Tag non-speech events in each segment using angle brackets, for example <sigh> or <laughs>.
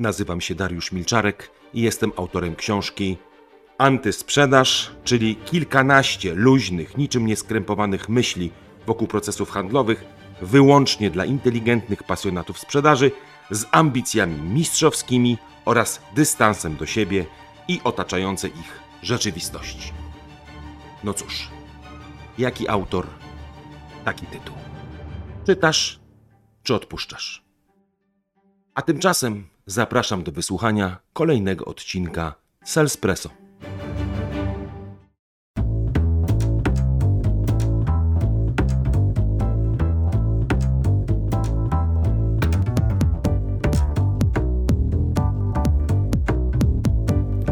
Nazywam się Dariusz Milczarek i jestem autorem książki Antysprzedaż, czyli kilkanaście luźnych, niczym nieskrępowanych myśli wokół procesów handlowych, wyłącznie dla inteligentnych pasjonatów sprzedaży, z ambicjami mistrzowskimi oraz dystansem do siebie i otaczającej ich rzeczywistości. No cóż, jaki autor, taki tytuł. Czytasz czy odpuszczasz? A tymczasem zapraszam do wysłuchania kolejnego odcinka Salespresso.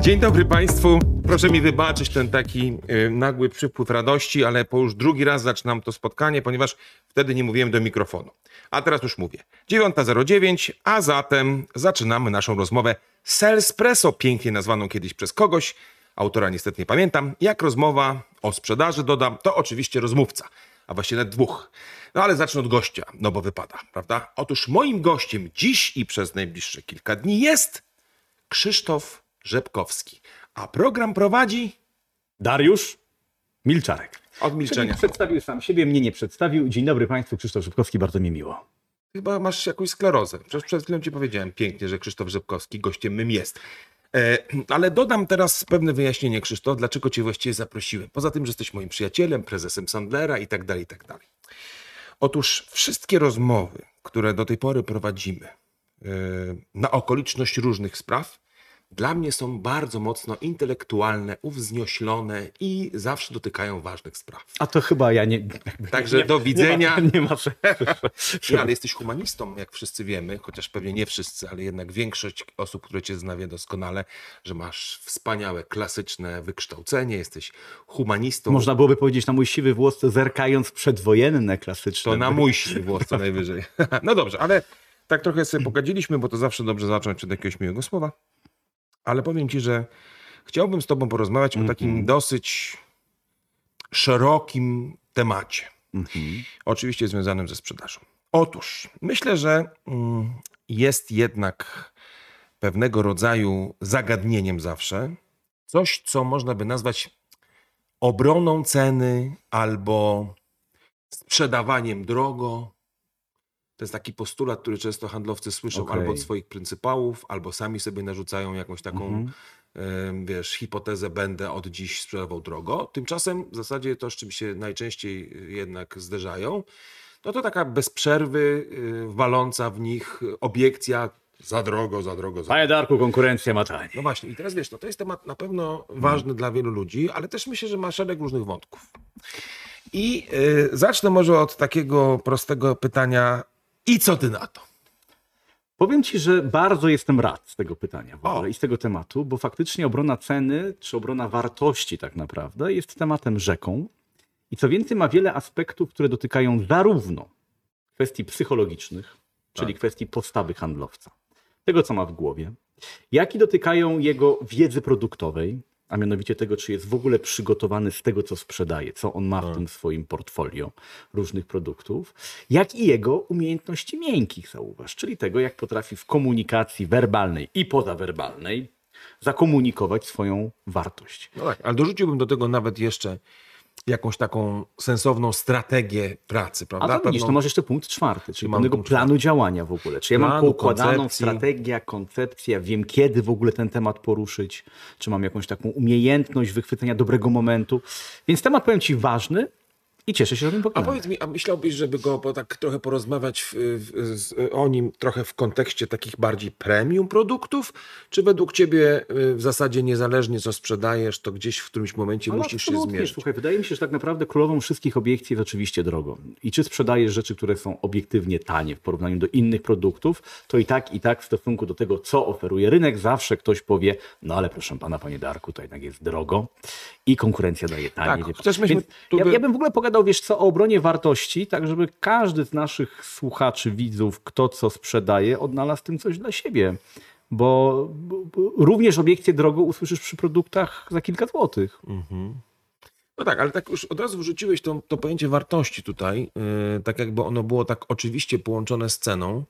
Dzień dobry Państwu. Proszę mi wybaczyć ten taki y, nagły przypływ radości, ale po już drugi raz zaczynam to spotkanie, ponieważ wtedy nie mówiłem do mikrofonu. A teraz już mówię. 9.09, a zatem zaczynamy naszą rozmowę Salespresso, pięknie nazwaną kiedyś przez kogoś. Autora niestety nie pamiętam. Jak rozmowa o sprzedaży dodam, to oczywiście rozmówca, a właściwie nawet dwóch. No ale zacznę od gościa, no bo wypada, prawda? Otóż moim gościem dziś i przez najbliższe kilka dni jest Krzysztof Rzepkowski. A program prowadzi Dariusz Milczarek. od milczenia. Czyli przedstawił sam siebie, mnie nie przedstawił. Dzień dobry Państwu, Krzysztof Szybkowski, bardzo mi miło. Chyba masz jakąś sklerozę. Przecież przed chwilą ci powiedziałem pięknie, że Krzysztof Rzepkowski gościem mym jest. E, ale dodam teraz pewne wyjaśnienie, Krzysztof, dlaczego cię właściwie zaprosiłem. Poza tym, że jesteś moim przyjacielem, prezesem Sandlera i tak dalej, i tak dalej. Otóż wszystkie rozmowy, które do tej pory prowadzimy e, na okoliczność różnych spraw, dla mnie są bardzo mocno intelektualne, uwznioślone i zawsze dotykają ważnych spraw. A to chyba ja nie. Także do widzenia. Nie ma, nie ma <laughs> Nie, ale jesteś humanistą, jak wszyscy wiemy, chociaż pewnie nie wszyscy, ale jednak większość osób, które cię zna wie doskonale, że masz wspaniałe, klasyczne wykształcenie, jesteś humanistą. Można byłoby powiedzieć na mój siwy włos, zerkając przedwojenne klasyczne. To na mój siły włos co najwyżej. <laughs> No dobrze, ale tak trochę sobie pogadziliśmy, bo to zawsze dobrze zacząć od jakiegoś miłego słowa. Ale powiem ci, że chciałbym z tobą porozmawiać o takim dosyć szerokim temacie. Mhm. Oczywiście związanym ze sprzedażą. Otóż myślę, że mm, jest jednak pewnego rodzaju zagadnieniem zawsze coś, co można by nazwać obroną ceny albo sprzedawaniem drogo. To jest taki postulat, który często handlowcy słyszą Okej. albo od swoich pryncypałów, albo sami sobie narzucają jakąś taką Mhm. em, wiesz, hipotezę będę od dziś sprzedawał drogo. Tymczasem w zasadzie to, z czym się najczęściej y, jednak zderzają, no to taka bez przerwy y, waląca w nich obiekcja za drogo, za drogo, za. Panie Darku, konkurencja ma tanie. No właśnie, i teraz wiesz, no to jest temat na pewno ważny dla wielu ludzi, ale też myślę, że ma szereg różnych wątków. I y, zacznę może od takiego prostego pytania, i co ty na to? Powiem ci, że bardzo jestem rad z tego pytania O. i z tego tematu, bo faktycznie obrona ceny, czy obrona wartości tak naprawdę jest tematem rzeką. I co więcej, ma wiele aspektów, które dotykają zarówno kwestii psychologicznych, czyli Tak. kwestii postawy handlowca, tego co ma w głowie, jak i dotykają jego wiedzy produktowej, a mianowicie tego, czy jest w ogóle przygotowany z tego, co sprzedaje, co on ma w tym swoim portfolio różnych produktów, jak i jego umiejętności miękkich, zauważ, czyli tego, jak potrafi w komunikacji werbalnej i pozawerbalnej zakomunikować swoją wartość. No tak, ale dorzuciłbym do tego nawet jeszcze jakąś taką sensowną strategię pracy, A prawda? to widzisz, Pewną- to masz jeszcze punkt czwarty, czyli mam pewnego punkt planu czwarty. działania w ogóle. Czy ja mam Planu, poukładaną koncepcji. strategię, koncepcję, wiem kiedy w ogóle ten temat poruszyć, czy mam jakąś taką umiejętność wychwycenia dobrego momentu. Więc temat, powiem Ci, ważny i cieszę się, że o tym A powiedz mi, a myślałbyś, żeby go po, tak trochę porozmawiać w, w, z, o nim trochę w kontekście takich bardziej premium produktów? Czy według ciebie y, w zasadzie niezależnie co sprzedajesz, to gdzieś w którymś momencie Ale musisz się zmierzyć? Słuchaj, wydaje mi się, że tak naprawdę królową wszystkich obiekcji jest oczywiście drogo. I czy sprzedajesz rzeczy, które są obiektywnie tanie w porównaniu do innych produktów, to i tak, i tak w stosunku do tego, co oferuje rynek, zawsze ktoś powie, no ale proszę pana, panie Darku, to jednak jest drogo i konkurencja daje taniej. Tak, chociaż myśmy Więc tu ja, by- ja bym w ogóle pogadał, wiesz co, o obronie wartości, tak żeby każdy z naszych słuchaczy, widzów, kto co sprzedaje, odnalazł tym coś dla siebie. Bo, również obiekcję drogo usłyszysz przy produktach za kilka złotych. No tak, ale tak już od razu wrzuciłeś to, to pojęcie wartości tutaj, yy, tak jakby ono było tak oczywiście połączone z ceną.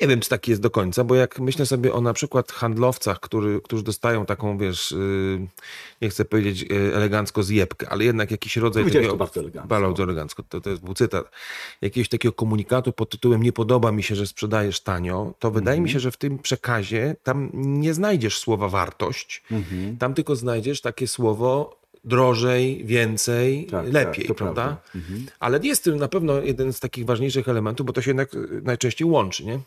Nie wiem, czy tak jest do końca, bo jak myślę sobie o na przykład handlowcach, który, którzy dostają taką, wiesz, y, nie chcę powiedzieć y, elegancko zjebkę, ale jednak jakiś rodzaj Powiedziałeś takiego... to bardzo elegancko. Bardzo elegancko, to, to jest był cytat. Jakiegoś takiego komunikatu pod tytułem nie podoba mi się, że sprzedajesz tanio, to wydaje Mhm. mi się, że w tym przekazie tam nie znajdziesz słowa wartość, Mhm. tam tylko znajdziesz takie słowo drożej, więcej, Tak, lepiej, tak, to prawda? Mhm. Ale jest tym na pewno jeden z takich ważniejszych elementów, bo to się jednak y, najczęściej łączy, nie?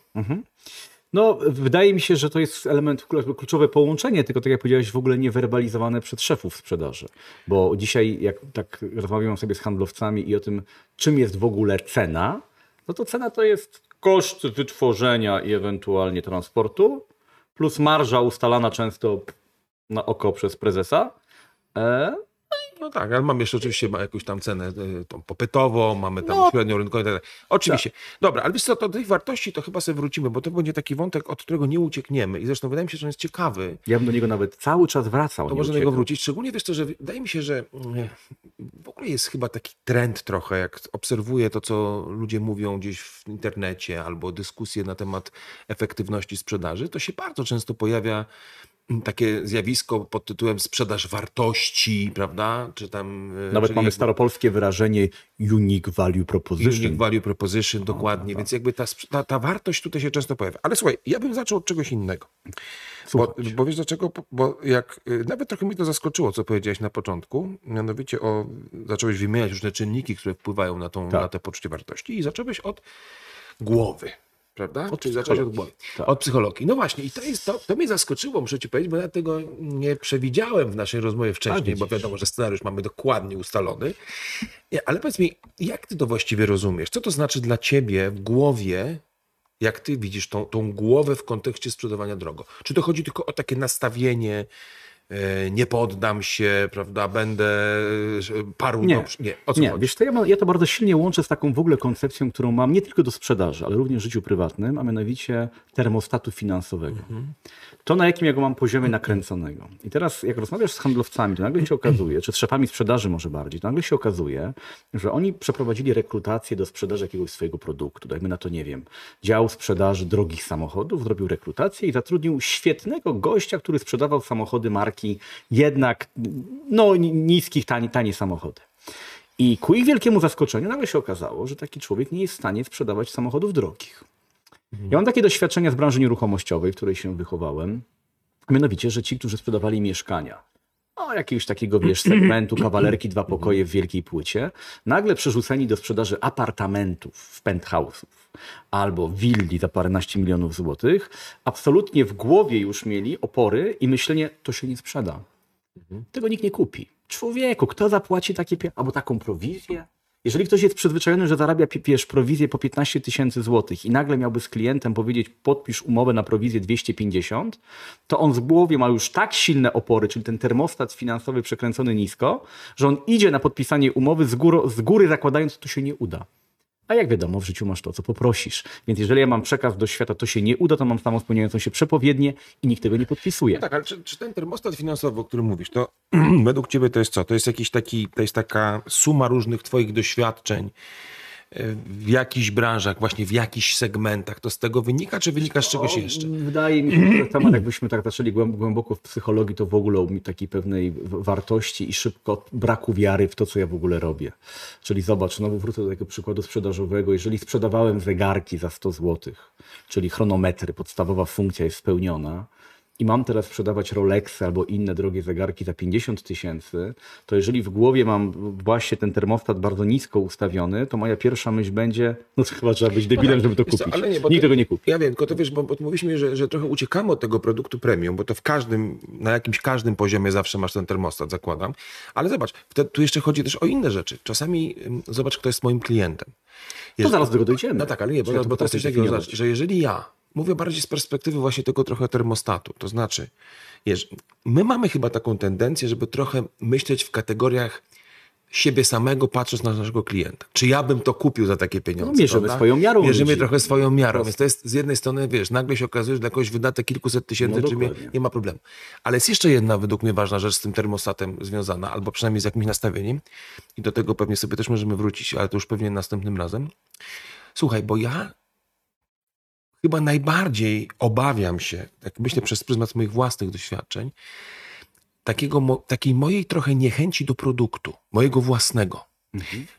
No, wydaje mi się, że to jest element, kluczowe połączenie, tylko tak jak powiedziałeś, w ogóle niewerbalizowane przez szefów sprzedaży. Bo dzisiaj, jak tak rozmawiam sobie z handlowcami i o tym, czym jest w ogóle cena, no to cena to jest koszt wytworzenia i ewentualnie transportu, plus marża ustalana często na oko przez prezesa. E, No tak, ale mamy jeszcze oczywiście jakąś tam cenę y, tą popytową, mamy tam No. średnią rynkową i tak dalej. Oczywiście. Dobra, ale wiesz co, do tych wartości to chyba sobie wrócimy, bo to będzie taki wątek, od którego nie uciekniemy i zresztą wydaje mi się, że on jest ciekawy. ja bym do niego nawet cały czas wracał. To można do niego wrócić. Szczególnie wiesz to, że wydaje mi się, że mm, w ogóle jest chyba taki trend trochę, jak obserwuję to, co ludzie mówią gdzieś w internecie albo dyskusje na temat efektywności sprzedaży, to się bardzo często pojawia takie zjawisko pod tytułem sprzedaż wartości, prawda? Czy tam... e, Nawet czyli mamy staropolskie wyrażenie unique value proposition. Unique value proposition, dokładnie. Więc jakby ta, ta, ta wartość tutaj się często pojawia. Ale słuchaj, ja bym zaczął od czegoś innego. Bo, bo wiesz dlaczego? Bo jak y, nawet trochę mnie to zaskoczyło, co powiedziałeś na początku, mianowicie o, zacząłeś wymieniać różne czynniki, które wpływają na, tą, Tak. na te poczucie wartości i zacząłeś od głowy. Prawda? Od Czyli zacząłeś od psychologii. głowy. Tak. Od psychologii. No właśnie, i to, jest, to, to mnie zaskoczyło, muszę ci powiedzieć, bo ja tego nie przewidziałem w naszej rozmowie wcześniej, bo wiadomo, że scenariusz mamy dokładnie ustalony. Ale powiedz mi, jak ty to właściwie rozumiesz? Co to znaczy dla ciebie w głowie, jak ty widzisz tą, tą głowę w kontekście sprzedawania drogo? Czy to chodzi tylko o takie nastawienie, nie poddam się, prawda, będę e, paru... Nie. do- nie, o co Nie, chodzi? wiesz co, ja, ma- ja to bardzo silnie łączę z taką w ogóle koncepcją, którą mam nie tylko do sprzedaży, ale również w życiu prywatnym, a mianowicie termostatu finansowego. To, na jakim ja go mam poziomie nakręconego. I teraz, jak rozmawiasz z handlowcami, to nagle się okazuje, czy z szefami sprzedaży może bardziej, to nagle się okazuje, że oni przeprowadzili rekrutację do sprzedaży jakiegoś swojego produktu. Dajmy na to, nie wiem, dział sprzedaży drogich samochodów, zrobił rekrutację i zatrudnił świetnego gościa, który sprzedawał samochody marki jednak, no, ni- niskich, tanie, tanie samochody. I ku ich wielkiemu zaskoczeniu nagle się okazało, że taki człowiek nie jest w stanie sprzedawać samochodów drogich. Ja mam takie doświadczenia z branży nieruchomościowej, w której się wychowałem. Mianowicie, że ci, którzy sprzedawali mieszkania, o jakiegoś takiego, wiesz, <clears throat> segmentu, kawalerki, dwa pokoje w wielkiej płycie, nagle przerzuceni do sprzedaży apartamentów w penthouse'ów albo willi za paręnaście milionów złotych, absolutnie w głowie już mieli opory i myślenie, to się nie sprzeda. Tego nikt nie kupi. Człowieku, kto zapłaci takie albo taką prowizję? Jeżeli ktoś jest przyzwyczajony, że zarabia wiesz, prowizję po 15 tysięcy złotych i nagle miałby z klientem powiedzieć, podpisz umowę na prowizję 250, to on w głowie ma już tak silne opory, czyli ten termostat finansowy przekręcony nisko, że on idzie na podpisanie umowy z góry, z góry zakładając, że to się nie uda. A jak wiadomo, w życiu masz to, co poprosisz. Więc jeżeli ja mam przekaz do świata, to się nie uda, to mam samą spełniającą się przepowiednię i nikt tego nie podpisuje. No tak, ale czy, czy ten termostat finansowy, o którym mówisz, to <clears throat> według ciebie to jest co? To jest jakiś taki, to jest taka suma różnych twoich doświadczeń w jakichś branżach, właśnie w jakichś segmentach. To z tego wynika, czy wynika z czegoś jeszcze? Wydaje mi się, że temat, jakbyśmy tak zaczęli głęb- głęboko w psychologii, to w ogóle o mi- takiej pewnej wartości i szybko braku wiary w to, co ja w ogóle robię. Czyli zobacz, znowu wrócę do tego przykładu sprzedażowego. Jeżeli sprzedawałem zegarki za 100 zł, czyli chronometry, podstawowa funkcja jest spełniona, i mam teraz sprzedawać Rolexy albo inne drogie zegarki za 50 tysięcy, to jeżeli w głowie mam właśnie ten termostat bardzo nisko ustawiony, to moja pierwsza myśl będzie, no to chyba trzeba być debilem, żeby to kupić. ale nie, Nikt to- tego nie kupi. Ja wiem, tylko to wiesz, bo, bo mówiliśmy, że, że trochę uciekamy od tego produktu premium, bo to w każdym, na jakimś każdym poziomie zawsze masz ten termostat, zakładam. Ale zobacz, te, tu jeszcze chodzi też o inne rzeczy. Czasami ym, zobacz, kto jest moim klientem. To zaraz do tego dojdziemy. No tak, ale nie, bo, bo to jest coś takiego, że jeżeli ja, mówię bardziej z perspektywy właśnie tego trochę termostatu, to znaczy, wiesz, my mamy chyba taką tendencję, żeby trochę myśleć w kategoriach siebie samego, patrząc na naszego klienta. Czy ja bym to kupił za takie pieniądze? No, mierzymy prawda? swoją miarą Mierzymy ludzi. trochę swoją miarą, więc to jest z jednej strony, wiesz, nagle się okazuje, że dla kogoś wydatek kilkuset tysięcy, No, czy nie, nie ma problemu. Ale jest jeszcze jedna według mnie ważna rzecz z tym termostatem związana, albo przynajmniej z jakimś nastawieniem i do tego pewnie sobie też możemy wrócić, ale to już pewnie następnym razem. Słuchaj, bo ja chyba najbardziej obawiam się, tak myślę przez pryzmat moich własnych doświadczeń, takiego, takiej mojej trochę niechęci do produktu, mojego własnego.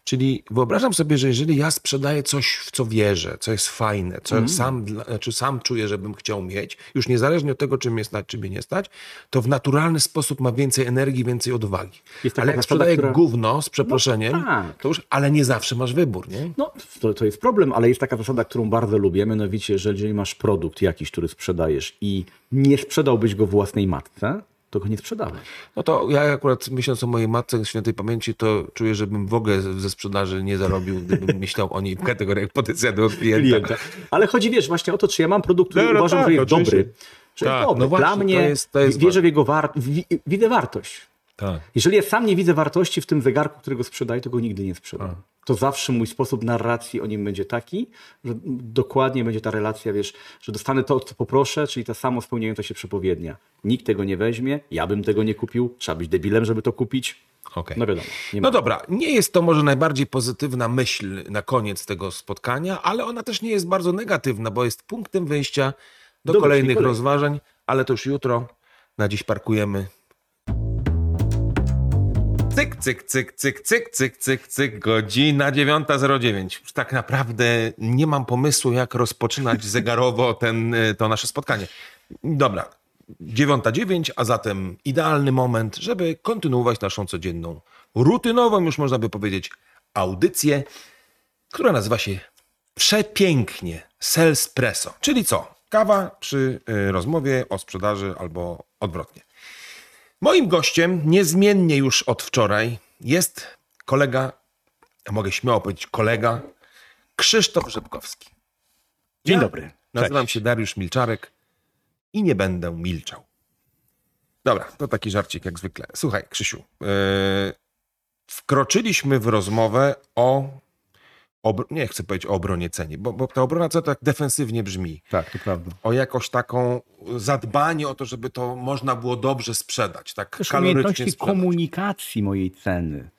Czyli wyobrażam sobie, że jeżeli ja sprzedaję coś, w co wierzę, co jest fajne, co sam, dla- znaczy sam czuję, żebym chciał mieć, już niezależnie od tego, czy mnie stać, czy mnie nie stać, to w naturalny sposób ma więcej energii, więcej odwagi. Ale jak sprzedaję która- gówno, z przeproszeniem, No tak. to już, ale nie zawsze masz wybór, nie? No, to, to jest problem, ale jest taka zasada, którą bardzo lubię, mianowicie, że jeżeli masz produkt jakiś, który sprzedajesz i nie sprzedałbyś go własnej matce, to go nie sprzedawaj. No to ja akurat myśląc o mojej matce świętej pamięci, to czuję, żebym w ogóle ze sprzedaży nie zarobił, gdybym <laughs> myślał o niej w kategoriach potencjalnego klienta. klienta. Ale chodzi, wiesz, właśnie o to, czy ja mam produkt, który No, no uważam, tak, że jest oczywiście. dobry. Że Tak, dobry. no właśnie, Dla to mnie jest- to jest wierzę w jego wartość, widzę wartość. Tak. Jeżeli ja sam nie widzę wartości w tym zegarku, którego sprzedaję, to go nigdy nie sprzedam. To zawsze mój sposób narracji o nim będzie taki, że dokładnie będzie ta relacja, wiesz, że dostanę to, co poproszę, czyli ta samo spełniająca się przepowiednia. Nikt tego nie weźmie, ja bym tego nie kupił, trzeba być debilem, żeby to kupić. Okej. No wiadomo. No dobra, nie jest to może najbardziej pozytywna myśl na koniec tego spotkania, ale ona też nie jest bardzo negatywna, bo jest punktem wyjścia do Do kolejnych rozważań, ale to już jutro. Na dziś parkujemy. Cyk, cyk, cyk, cyk, cyk, cyk, cyk, cyk, godzina 9.09. Już tak naprawdę nie mam pomysłu, jak rozpoczynać <laughs> zegarowo ten, y, to nasze spotkanie. Dobra, 9.09, a zatem idealny moment, żeby kontynuować naszą codzienną, rutynową, już można by powiedzieć, audycję, która nazywa się przepięknie Salespresso. Czyli co? Kawa przy y, rozmowie o sprzedaży albo odwrotnie. Moim gościem, niezmiennie już od wczoraj, jest kolega, a mogę śmiało powiedzieć kolega, Krzysztof Rzepkowski. Dzień Ja dobry. Nazywam Cześć. się Dariusz Milczarek i nie będę milczał. Dobra, to taki żarcik jak zwykle. Słuchaj, Krzysiu, yy, wkroczyliśmy w rozmowę o, obr- nie chcę powiedzieć o obronie cenie, bo, bo ta obrona ceny tak defensywnie brzmi. Tak, to prawda. O jakoś taką zadbanie o to, żeby to można było dobrze sprzedać, tak Też kalorycznie sprzedać. komunikacji mojej ceny.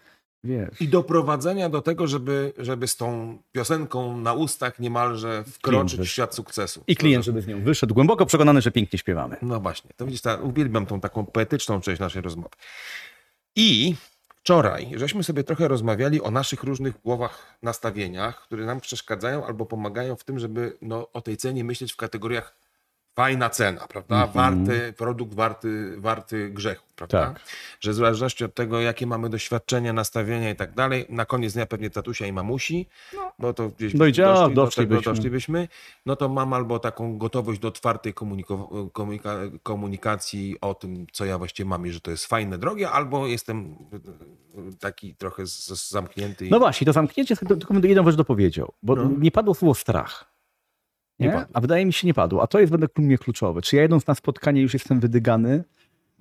Wiesz. I doprowadzenia do tego, żeby, żeby z tą piosenką na ustach niemalże wkroczyć w świat sukcesu. I klient, żeby z nią wyszedł, głęboko przekonany, że pięknie śpiewamy. No właśnie, to widzisz, ta, uwielbiam tą taką poetyczną część naszej rozmowy. I wczoraj, żeśmy sobie trochę rozmawiali o naszych różnych głowach nastawieniach, które nam przeszkadzają albo pomagają w tym, żeby no, o tej cenie myśleć w kategoriach fajna cena, prawda? Warty, produkt warty, warty grzechu, prawda? Tak. Że w zależności od tego, jakie mamy doświadczenia, nastawienia i tak dalej, na koniec dnia pewnie tatusia i mamusi, bo to gdzieś Dojdzie- a, doszli, do tego doszlibyśmy. doszlibyśmy, no to mam albo taką gotowość do otwartej komuniko- komunika komunikacji o tym, co ja właściwie mam i że to jest fajne, drogie, albo jestem y, taki trochę z, z zamknięty. i- No właśnie, to zamknięcie, tylko tylko bym jedną rzecz dopowiedział, bo No. nie padło słowo strach. Nie? Nie. A wydaje mi się, nie padło. A to jest według mnie kluczowe. Czy ja jedąc na spotkanie już jestem wydygany,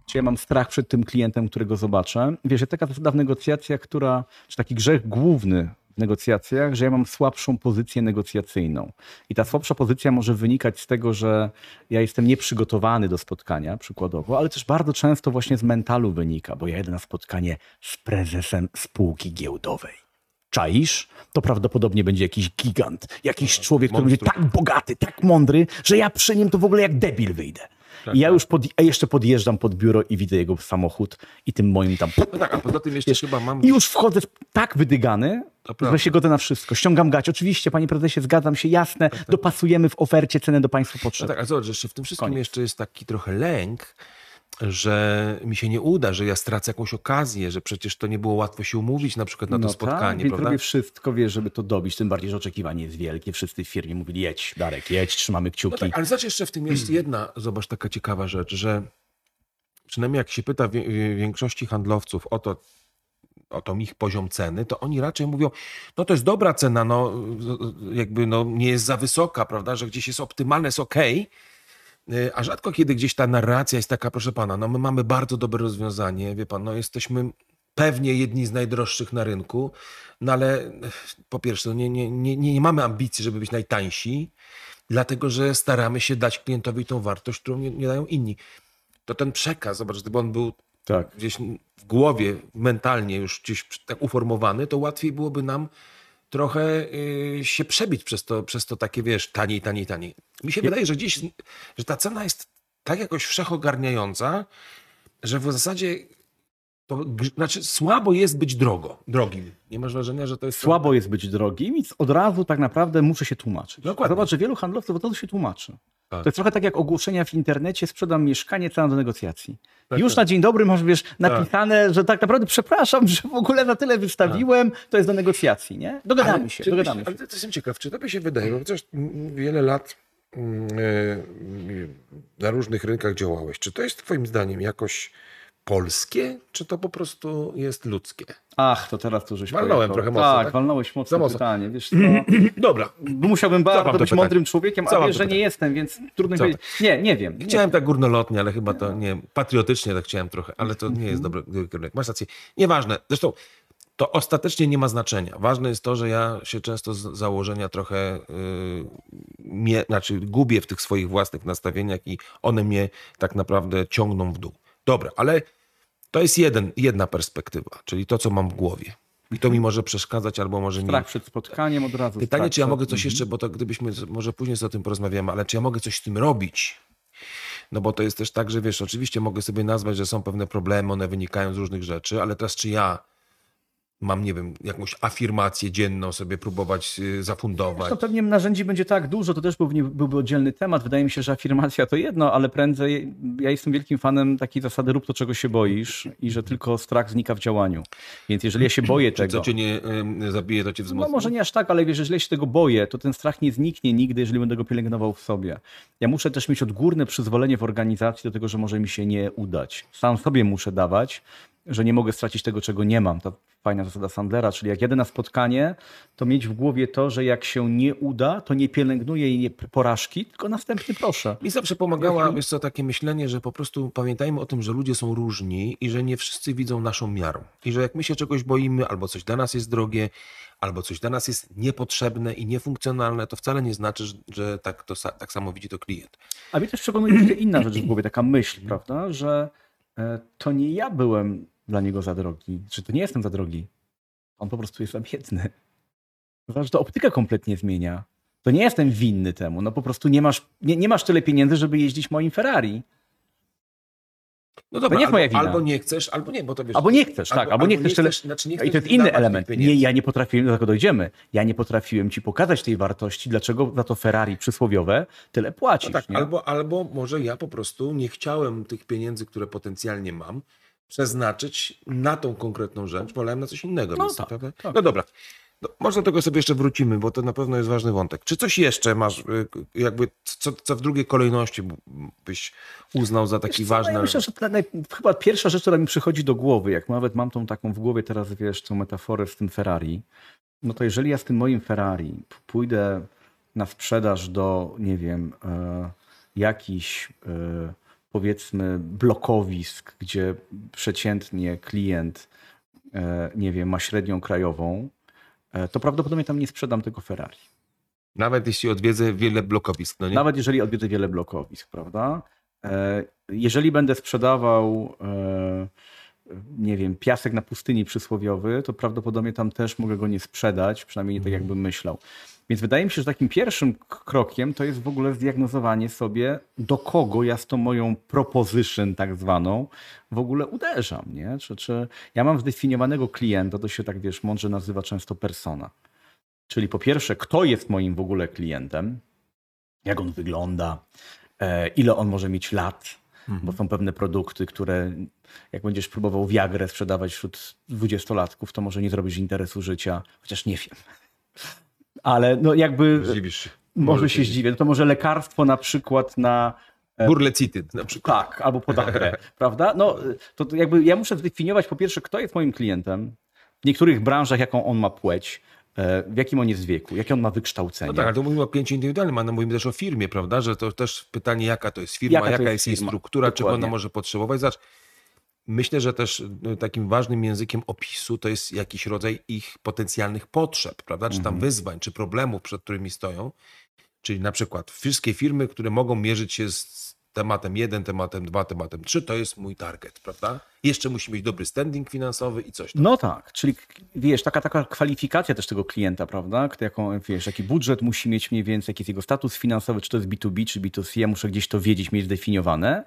czy ja mam strach przed tym klientem, którego zobaczę. Wiesz, jest taka zasada w negocjacjach, która, czy taki grzech główny w negocjacjach, że ja mam słabszą pozycję negocjacyjną. I ta słabsza pozycja może wynikać z tego, że ja jestem nieprzygotowany do spotkania, przykładowo, ale też bardzo często właśnie z mentalu wynika, bo ja jedę na spotkanie z prezesem spółki giełdowej. Czaisz? To prawdopodobnie będzie jakiś gigant, jakiś człowiek, który będzie tak bogaty, tak mądry, że ja przy nim to w ogóle jak debil wyjdę. I ja już pod, jeszcze podjeżdżam pod biuro i widzę jego samochód i tym moim tam. No tak, a poza tym jeszcze chyba mam... I już wchodzę tak wydygany, że się godzę na wszystko. Ściągam gać. Oczywiście, panie prezesie, zgadzam się, jasne, dopasujemy w ofercie cenę do państwa No potrzeb. tak, a zobacz, jeszcze w tym wszystkim Koniec. jeszcze jest taki trochę lęk, że mi się nie uda, że ja stracę jakąś okazję, że przecież to nie było łatwo się umówić na przykład na to tak, spotkanie, więc prawda? robię wszystko, wiesz, żeby to dobić. Tym bardziej, że oczekiwanie jest wielkie. Wszyscy w firmie mówili, jedź, Darek, jedź, trzymamy No kciuki. tak, ale zobacz, jeszcze w tym jest <clears throat> jedna, zobacz, taka ciekawa rzecz, że przynajmniej jak się pyta większości handlowców o to, o tą ich poziom ceny, to oni raczej mówią, no to jest dobra cena, no jakby no, nie jest za wysoka, prawda, że gdzieś jest optymalne, jest okej, Y, a rzadko kiedy gdzieś ta narracja jest taka, proszę pana, no my mamy bardzo dobre rozwiązanie, wie pan, no jesteśmy pewnie jedni z najdroższych na rynku, no ale eh, po pierwsze, no nie, nie, nie, nie mamy ambicji, żeby być najtańsi, dlatego że staramy się dać klientowi tą wartość, którą nie, nie dają inni. To ten przekaz, zobacz, gdyby on był Tak. gdzieś w głowie, mentalnie już gdzieś tak uformowany, to łatwiej byłoby nam trochę y, się przebić przez to, przez to takie, wiesz, taniej, taniej, taniej. Mi się wydaje, że gdzieś, że ta cena jest tak jakoś wszechogarniająca, że w zasadzie to, znaczy słabo jest być drogo, drogim. Nie masz wrażenia, że to jest... Słabo jest być drogim i od razu tak naprawdę muszę się tłumaczyć. Dokładnie. Zobacz, że wielu handlowców od razu się tłumaczy. Tak. To jest trochę tak jak ogłoszenia w internecie, sprzedam mieszkanie, cena do negocjacji. Tak, Już tak. na dzień dobry masz, wiesz, napisane, że tak naprawdę przepraszam, że w ogóle na tyle wystawiłem, to jest do negocjacji, nie? Dogadamy Ale się, dogadamy byś, się. Ale to jestem ciekaw, czy tobie się wydaje, bo chociaż wiele lat mm, e, na różnych rynkach działałeś, czy to jest twoim zdaniem jakoś polskie, czy to po prostu jest ludzkie? Ach, to teraz tu żeś Walnąłem pojechał. trochę mocno, Tak, tak? walnąłeś mocno mocno. pytanie. Wiesz co, <clears throat> Dobra, musiałbym bardzo to być pytanie. mądrym człowiekiem, a wiesz, to że nie jestem, więc trudno Cofam. powiedzieć. Nie, nie wiem. Nie chciałem tak górnolotnie, ale chyba to nie, patriotycznie tak chciałem trochę, ale to nie jest dobry kierunek. Masz rację. Nieważne, zresztą to ostatecznie nie ma znaczenia. Ważne jest to, że ja się często z założenia trochę yy, znaczy gubię w tych swoich własnych nastawieniach i one mnie tak naprawdę ciągną w dół. Dobra, ale to jest jeden, jedna perspektywa, czyli to, co mam w głowie. I to mi może przeszkadzać albo może nie. Strach przed spotkaniem od razu. Pytanie, czy ja mogę coś jeszcze, bo to gdybyśmy, może później sobie o tym porozmawiamy, ale czy ja mogę coś z tym robić? No bo to jest też tak, że wiesz, oczywiście mogę sobie nazwać, że są pewne problemy, one wynikają z różnych rzeczy, ale teraz czy ja mam, nie wiem, jakąś afirmację dzienną sobie próbować y, zafundować? Zresztą pewnie narzędzi będzie tak dużo, to też byłby, byłby oddzielny temat. Wydaje mi się, że afirmacja to jedno, ale prędzej ja jestem wielkim fanem takiej zasady rób to, czego się boisz i że tylko strach znika w działaniu. Więc jeżeli ja się boję tego... co cię nie y, zabije, to cię No wzmocni? może nie aż tak, ale wiesz, jeżeli ja się tego boję, to ten strach nie zniknie nigdy, jeżeli będę go pielęgnował w sobie. Ja muszę też mieć odgórne przyzwolenie w organizacji do tego, że może mi się nie udać. Sam sobie muszę dawać, że nie mogę stracić tego, czego nie mam. To fajna zasada Sandlera, czyli jak jadę na spotkanie, to mieć w głowie to, że jak się nie uda, to nie pielęgnuję nie porażki, tylko następny proszę. Mi zawsze pomagała, wiesz co, takie myślenie, że po prostu pamiętajmy o tym, że ludzie są różni i że nie wszyscy widzą naszą miarą. I że jak my się czegoś boimy, albo coś dla nas jest drogie, albo coś dla nas jest niepotrzebne i niefunkcjonalne, to wcale nie znaczy, że- tak, to, tak samo widzi to klient. A mnie też przekonuje <clears throat> inna rzecz w głowie, taka myśl, prawda, że e, to nie ja byłem dla niego za drogi, że to nie jestem za drogi. On po prostu jest za biedny. Zobacz, to optyka kompletnie zmienia. To nie jestem winny temu. No po prostu nie masz, nie, nie masz tyle pieniędzy, żeby jeździć moim Ferrari. No dobra, nie jest albo, moja wina. albo nie chcesz, albo nie, bo to wiesz... Albo nie chcesz, tak, albo nie chcesz tyle- znaczy nie I chcesz to jest inny element. Nie, ja nie potrafiłem, do tego dojdziemy. Ja nie potrafiłem ci pokazać tej wartości, dlaczego za to Ferrari przysłowiowe tyle płacisz. No tak, nie? albo, albo może ja po prostu nie chciałem tych pieniędzy, które potencjalnie mam, przeznaczyć na tą konkretną rzecz, wolałem na coś innego. No więc, tak, tak. no dobra. No, może do tego sobie jeszcze wrócimy, bo to na pewno jest ważny wątek. Czy coś jeszcze masz, y, jakby, co, co w drugiej kolejności byś uznał za taki Wiesz no ważny... Ja myślę, że ta naj... chyba pierwsza rzecz, która mi przychodzi do głowy, jak nawet mam tą taką w głowie teraz, wiesz, tą metaforę z tym Ferrari, no to jeżeli ja z tym moim Ferrari pójdę na sprzedaż do, nie wiem, e, jakichś e, powiedzmy blokowisk, gdzie przeciętnie klient, e, nie wiem, ma średnią krajową, e, to prawdopodobnie tam nie sprzedam tego Ferrari. Nawet jeśli odwiedzę wiele blokowisk, no nie? Nawet jeżeli odwiedzę wiele blokowisk, prawda? E, Jeżeli będę sprzedawał, nie wiem, piasek na pustyni przysłowiowy, to prawdopodobnie tam też mogę go nie sprzedać, przynajmniej nie tak jakbym myślał. Więc wydaje mi się, że takim pierwszym krokiem to jest w ogóle zdiagnozowanie sobie, do kogo ja z tą moją proposition tak zwaną w ogóle uderzam, nie? Czy, czy ja mam zdefiniowanego klienta, to się tak, wiesz, mądrze nazywa często persona. Czyli po pierwsze, kto jest moim w ogóle klientem, jak on wygląda, e, ile on może mieć lat, bo są pewne produkty, które jak będziesz próbował Viagrę sprzedawać wśród dwudziestolatków, to może nie zrobisz interesu życia, chociaż nie wiem. Ale no jakby Zdziwisz się. może się zdziwię. No to może lekarstwo na przykład na Burlecity na przykład. tak, albo podagrę, <laughs> prawda? No to, jakby ja muszę zdefiniować po pierwsze, kto jest moim klientem, w niektórych branżach jaką on ma płeć, e, w jakim on jest wieku, jakie on ma wykształcenie. No tak, ale to mówimy o kliencie indywidualnym, ale mówimy też o firmie, prawda? Że to też pytanie, jaka to jest firma, Jaka jaka jest jest jej firma, struktura, czego ona dokładnie. może potrzebować. Zobacz, myślę, że też no, takim ważnym językiem opisu to jest jakiś rodzaj ich potencjalnych potrzeb, prawda? Czy Mhm. tam wyzwań, czy problemów, przed którymi stoją. Czyli na przykład wszystkie firmy, które mogą mierzyć się z tematem jeden, tematem dwa, tematem trzy, to jest mój target, prawda? Jeszcze musi mieć dobry standing finansowy i coś tam. No tak, czyli wiesz, taka, taka kwalifikacja też tego klienta, prawda? Jaką, wiesz, jaki budżet musi mieć mniej więcej, jaki jest jego status finansowy, czy to jest B2B, czy B2C, ja muszę gdzieś to wiedzieć, mieć zdefiniowane.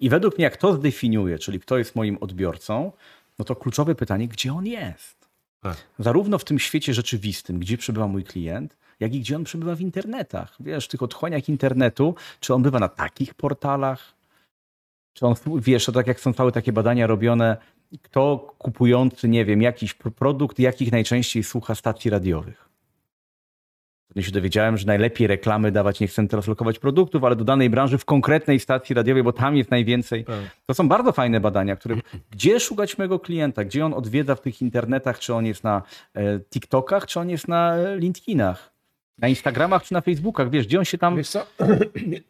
I według mnie, jak to zdefiniuję, czyli kto jest moim odbiorcą, no to kluczowe pytanie, gdzie on jest? Tak. Zarówno w tym świecie rzeczywistym, gdzie przebywa mój klient, jak i gdzie on przebywa w internetach. Wiesz, w tych otchłaniach internetu, czy on bywa na takich portalach, czy on, wiesz, to tak jak są całe takie badania robione, kto kupujący, nie wiem, jakiś pro- produkt, jakich najczęściej słucha stacji radiowych. Ja się dowiedziałem, że najlepiej reklamy dawać, nie chcę teraz lokować produktów, ale do danej branży w konkretnej stacji radiowej, bo tam jest najwięcej. Tak. To są bardzo fajne badania, które, gdzie szukać mojego klienta, gdzie on odwiedza w tych internetach, czy on jest na e, TikTokach, czy on jest na e, LinkedInach, na Instagramach, czy na Facebookach, wiesz, gdzie on się tam... Wiesz co,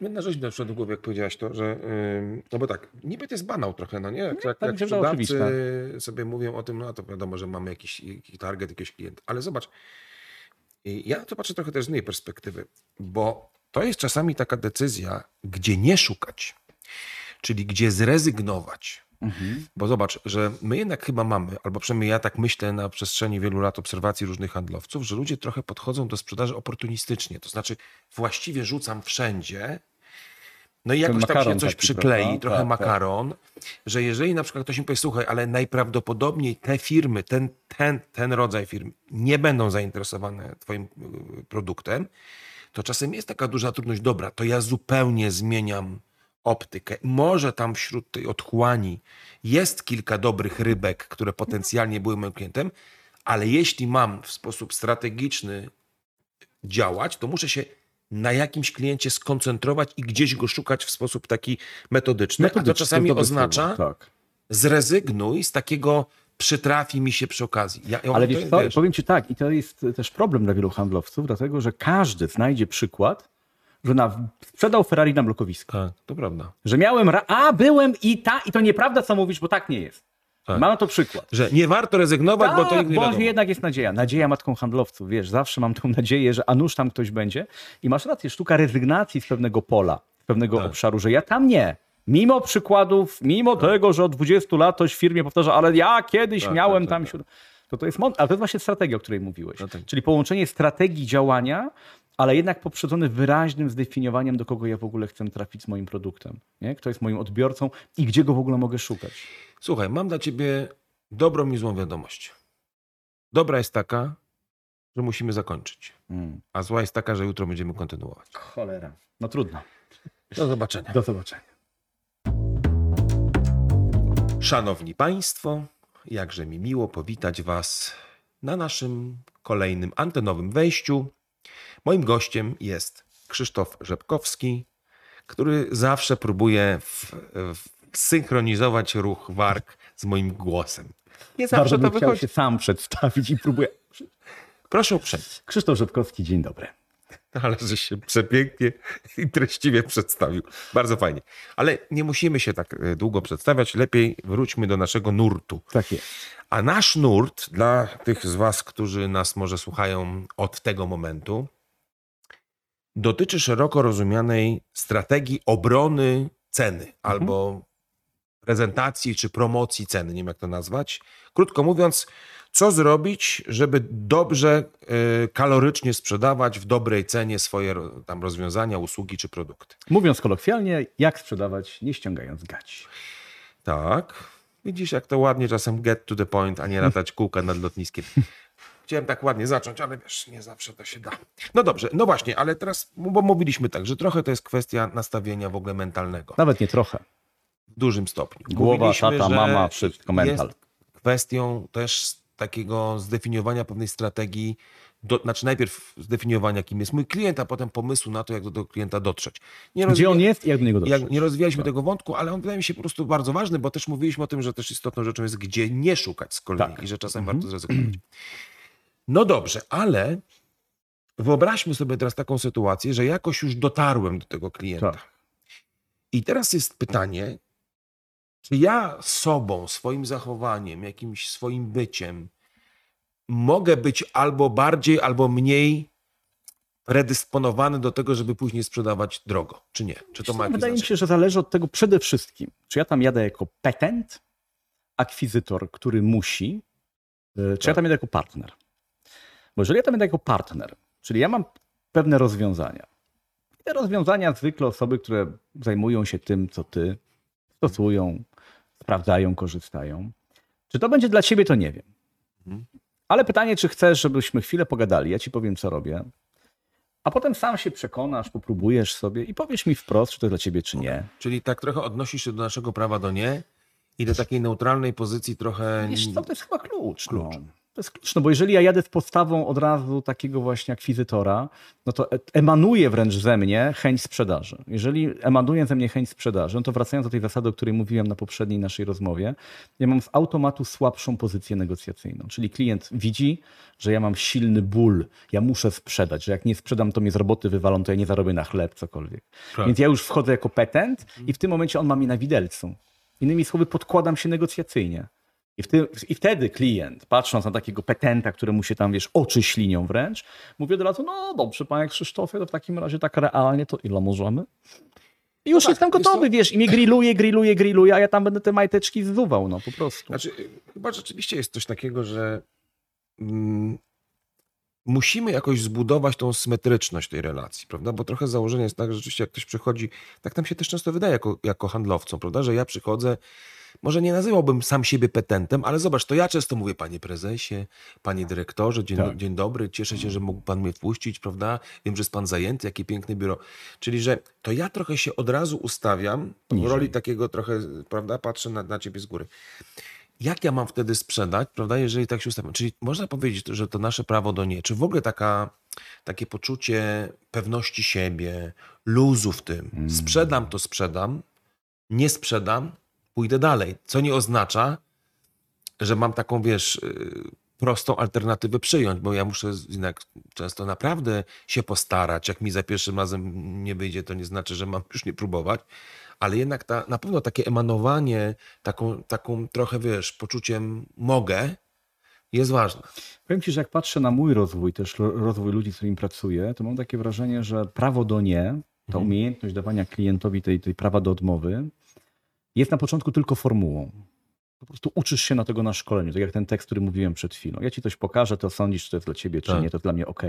jedna rzecz na przykład w głowie, jak powiedziałaś to, że, no bo tak, niby to jest banał trochę, no nie? Jak, jak, tak jak sprzedawcy sobie mówią o tym, no to wiadomo, że mamy jakiś, jakiś target, jakiegoś klienta, ale zobacz, ja to patrzę trochę też z innej perspektywy, bo to jest czasami taka decyzja, gdzie nie szukać, czyli gdzie zrezygnować. Mhm. Bo zobacz, że my jednak chyba mamy, albo przynajmniej ja tak myślę na przestrzeni wielu lat obserwacji różnych handlowców, że ludzie trochę podchodzą do sprzedaży oportunistycznie. To znaczy, właściwie rzucam wszędzie, no i jakoś tam się coś przyklei, prawda? trochę Tak, tak. makaron, że jeżeli na przykład ktoś mi powie, słuchaj, ale najprawdopodobniej te firmy, ten, ten, ten rodzaj firm nie będą zainteresowane twoim y, produktem, to czasem jest taka duża trudność, dobra, to ja zupełnie zmieniam optykę. Może tam wśród tej otchłani jest kilka dobrych rybek, które potencjalnie były moim klientem, ale jeśli mam w sposób strategiczny działać, to muszę się na jakimś kliencie skoncentrować i gdzieś go szukać w sposób taki metodyczny, a to Metodyczny, czasami oznacza Tak. zrezygnuj z takiego przytrafi mi się przy okazji. Ja, Ale to wiesz jest, co, powiem ci tak, i to jest też problem dla wielu handlowców, dlatego że każdy znajdzie przykład, że na, sprzedał Ferrari na blokowisku. Tak, to prawda. Że miałem, ra- a byłem i ta, i to nieprawda co mówisz, bo tak nie jest. Tak. Mam na to przykład. Że nie warto rezygnować, bo to Tak, nigdy nie bo wiadomo. jednak jest nadzieja. Nadzieja matką handlowców, wiesz, zawsze mam tą nadzieję, że a nuż tam ktoś będzie. I masz rację, sztuka rezygnacji z pewnego pola, z pewnego Tak. obszaru, że ja tam nie. Mimo przykładów, mimo tego, że od 20 lat ktoś w firmie powtarza, ale ja kiedyś Tak, miałem tak, tam... tak, siód- To to jest ale to jest właśnie strategia, o której mówiłeś. No tak. Czyli połączenie strategii działania, ale jednak poprzedzone wyraźnym zdefiniowaniem, do kogo ja w ogóle chcę trafić z moim produktem. Nie? Kto jest moim odbiorcą i gdzie go w ogóle mogę szukać. Słuchaj, mam dla ciebie dobrą i złą wiadomość. Dobra jest taka, że musimy zakończyć. Mm. A zła jest taka, że jutro będziemy kontynuować. Cholera. No trudno. Do zobaczenia. Do zobaczenia. Szanowni Państwo, jakże mi miło powitać Was na naszym kolejnym antenowym wejściu. Moim gościem jest Krzysztof Rzepkowski, który zawsze próbuje w, w synchronizować ruch warg z moim głosem. Nie zawsze Bardzo to bym chciał wychodzi. się sam przedstawić i próbuję. Proszę uprzejmie. Krzysztof Rzepkowski, dzień dobry. Ale że się przepięknie i treściwie przedstawił. Bardzo fajnie. Ale nie musimy się tak e, długo przedstawiać. Lepiej wróćmy do naszego nurtu. Tak jest. A nasz nurt, dla tych z Was, którzy nas może słuchają od tego momentu, dotyczy szeroko rozumianej strategii obrony ceny albo prezentacji czy promocji ceny, nie wiem jak to nazwać. Krótko mówiąc, co zrobić, żeby dobrze, y, kalorycznie sprzedawać w dobrej cenie swoje tam rozwiązania, usługi czy produkty. Mówiąc kolokwialnie, jak sprzedawać, nie ściągając gaci. Tak. Widzisz, jak to ładnie czasem get to the point, a nie latać kółka nad lotniskiem. <laughs> Chciałem tak ładnie zacząć, ale wiesz, nie zawsze to się da. No dobrze, no właśnie, ale teraz, bo mówiliśmy tak, że trochę to jest kwestia nastawienia w ogóle mentalnego. Nawet nie trochę. W dużym stopniu. Głowa, Mówiliśmy, tata, mama, wszystko, mental. Jest kwestią też takiego zdefiniowania pewnej strategii, do, znaczy najpierw zdefiniowania, kim jest mój klient, a potem pomysłu na to, jak do tego klienta dotrzeć. Nie Gdzie on jest i jak do niego dotrzeć. jak nie rozwijaliśmy tego wątku, ale on wydaje mi się po prostu bardzo ważny, bo też mówiliśmy o tym, że też istotną rzeczą jest, gdzie nie szukać z kolei Tak. i że czasem warto zrezygnować. No dobrze, ale wyobraźmy sobie teraz taką sytuację, że jakoś już dotarłem do tego klienta. Tak. I teraz jest pytanie, czy ja sobą, swoim zachowaniem, jakimś swoim byciem mogę być albo bardziej, albo mniej predysponowany do tego, żeby później sprzedawać drogo, czy nie? Czy to ma jakieś Wydaje mi znaczenie? się, że zależy od tego przede wszystkim, czy ja tam jadę jako petent, akwizytor, który musi, y, czy ja Tak. tam jadę jako partner. Bo jeżeli ja tam jadę jako partner, czyli ja mam pewne rozwiązania. I te rozwiązania zwykle osoby, które zajmują się tym, co ty, stosują, sprawdzają, korzystają. Czy to będzie dla ciebie, to nie wiem. Mhm. Ale pytanie, czy chcesz, żebyśmy chwilę pogadali, ja ci powiem, co robię. A potem sam się przekonasz, popróbujesz sobie i powiesz mi wprost, czy to dla ciebie, czy nie. Czyli tak trochę odnosisz się do naszego prawa do nie i do takiej neutralnej pozycji trochę... Wiesz co, to jest chyba klucz. Klucz. No. To jest klucz, no bo jeżeli ja jadę z postawą od razu takiego właśnie akwizytora, no to e- emanuje wręcz ze mnie chęć sprzedaży. Jeżeli emanuje ze mnie chęć sprzedaży, no to wracając do tej zasady, o której mówiłem na poprzedniej naszej rozmowie, ja mam z automatu słabszą pozycję negocjacyjną. Czyli klient widzi, że ja mam silny ból, ja muszę sprzedać, że jak nie sprzedam, to mnie z roboty wywalą, to ja nie zarobię na chleb, cokolwiek. Tak. Więc ja już wchodzę jako petent i w tym momencie on ma mnie na widelcu. Innymi słowy, podkładam się negocjacyjnie. I, tym, I wtedy klient, patrząc na takiego petenta, któremu się tam, wiesz, oczy ślinią wręcz, mówi od razu, no dobrze, panie Krzysztofie, to w takim razie tak realnie to ile możemy? I już tak, jestem jest gotowy, to- wiesz, i mnie grilluje, grilluje, grilluje, a ja tam będę te majteczki zsuwał, no po prostu. Znaczy, chyba rzeczywiście jest coś takiego, że mm, musimy jakoś zbudować tą symetryczność tej relacji, prawda? Bo trochę założenie jest tak, że rzeczywiście jak ktoś przychodzi, tak nam się też często wydaje jako, jako handlowcom, prawda? Że ja przychodzę, może nie nazywałbym sam siebie petentem, ale zobacz, to ja często mówię, panie prezesie, panie dyrektorze, dzień, Tak. dzień dobry, cieszę się, że mógł pan mnie wpuścić, prawda? Wiem, że jest pan zajęty, jakie piękne biuro. Czyli, że to ja trochę się od razu ustawiam w roli takiego trochę, prawda? Patrzę na, na ciebie z góry jak ja mam wtedy sprzedać, prawda, jeżeli tak się ustawiam? Czyli można powiedzieć, że to nasze prawo do nie, czy w ogóle taka, takie poczucie pewności siebie, luzu w tym. Sprzedam, to sprzedam, nie sprzedam, pójdę dalej. Co nie oznacza, że mam taką, wiesz, y, prostą alternatywę przyjąć, bo ja muszę jednak często naprawdę się postarać. Jak mi za pierwszym razem nie wyjdzie, to nie znaczy, że mam <laughs> już nie próbować, ale jednak ta, na pewno takie emanowanie taką, taką trochę, wiesz, poczuciem mogę jest ważne. Powiem ci, że jak patrzę na mój rozwój, też ro- rozwój ludzi, z którymi pracuję, to mam takie wrażenie, że prawo do nie, ta Mhm. umiejętność dawania klientowi tej, tej prawa do odmowy, jest na początku tylko formułą. Po prostu uczysz się na tego na szkoleniu, tak jak ten tekst, który mówiłem przed chwilą. Ja ci coś pokażę, to sądzisz, czy to jest dla ciebie, czy Tak. nie, to jest dla mnie ok.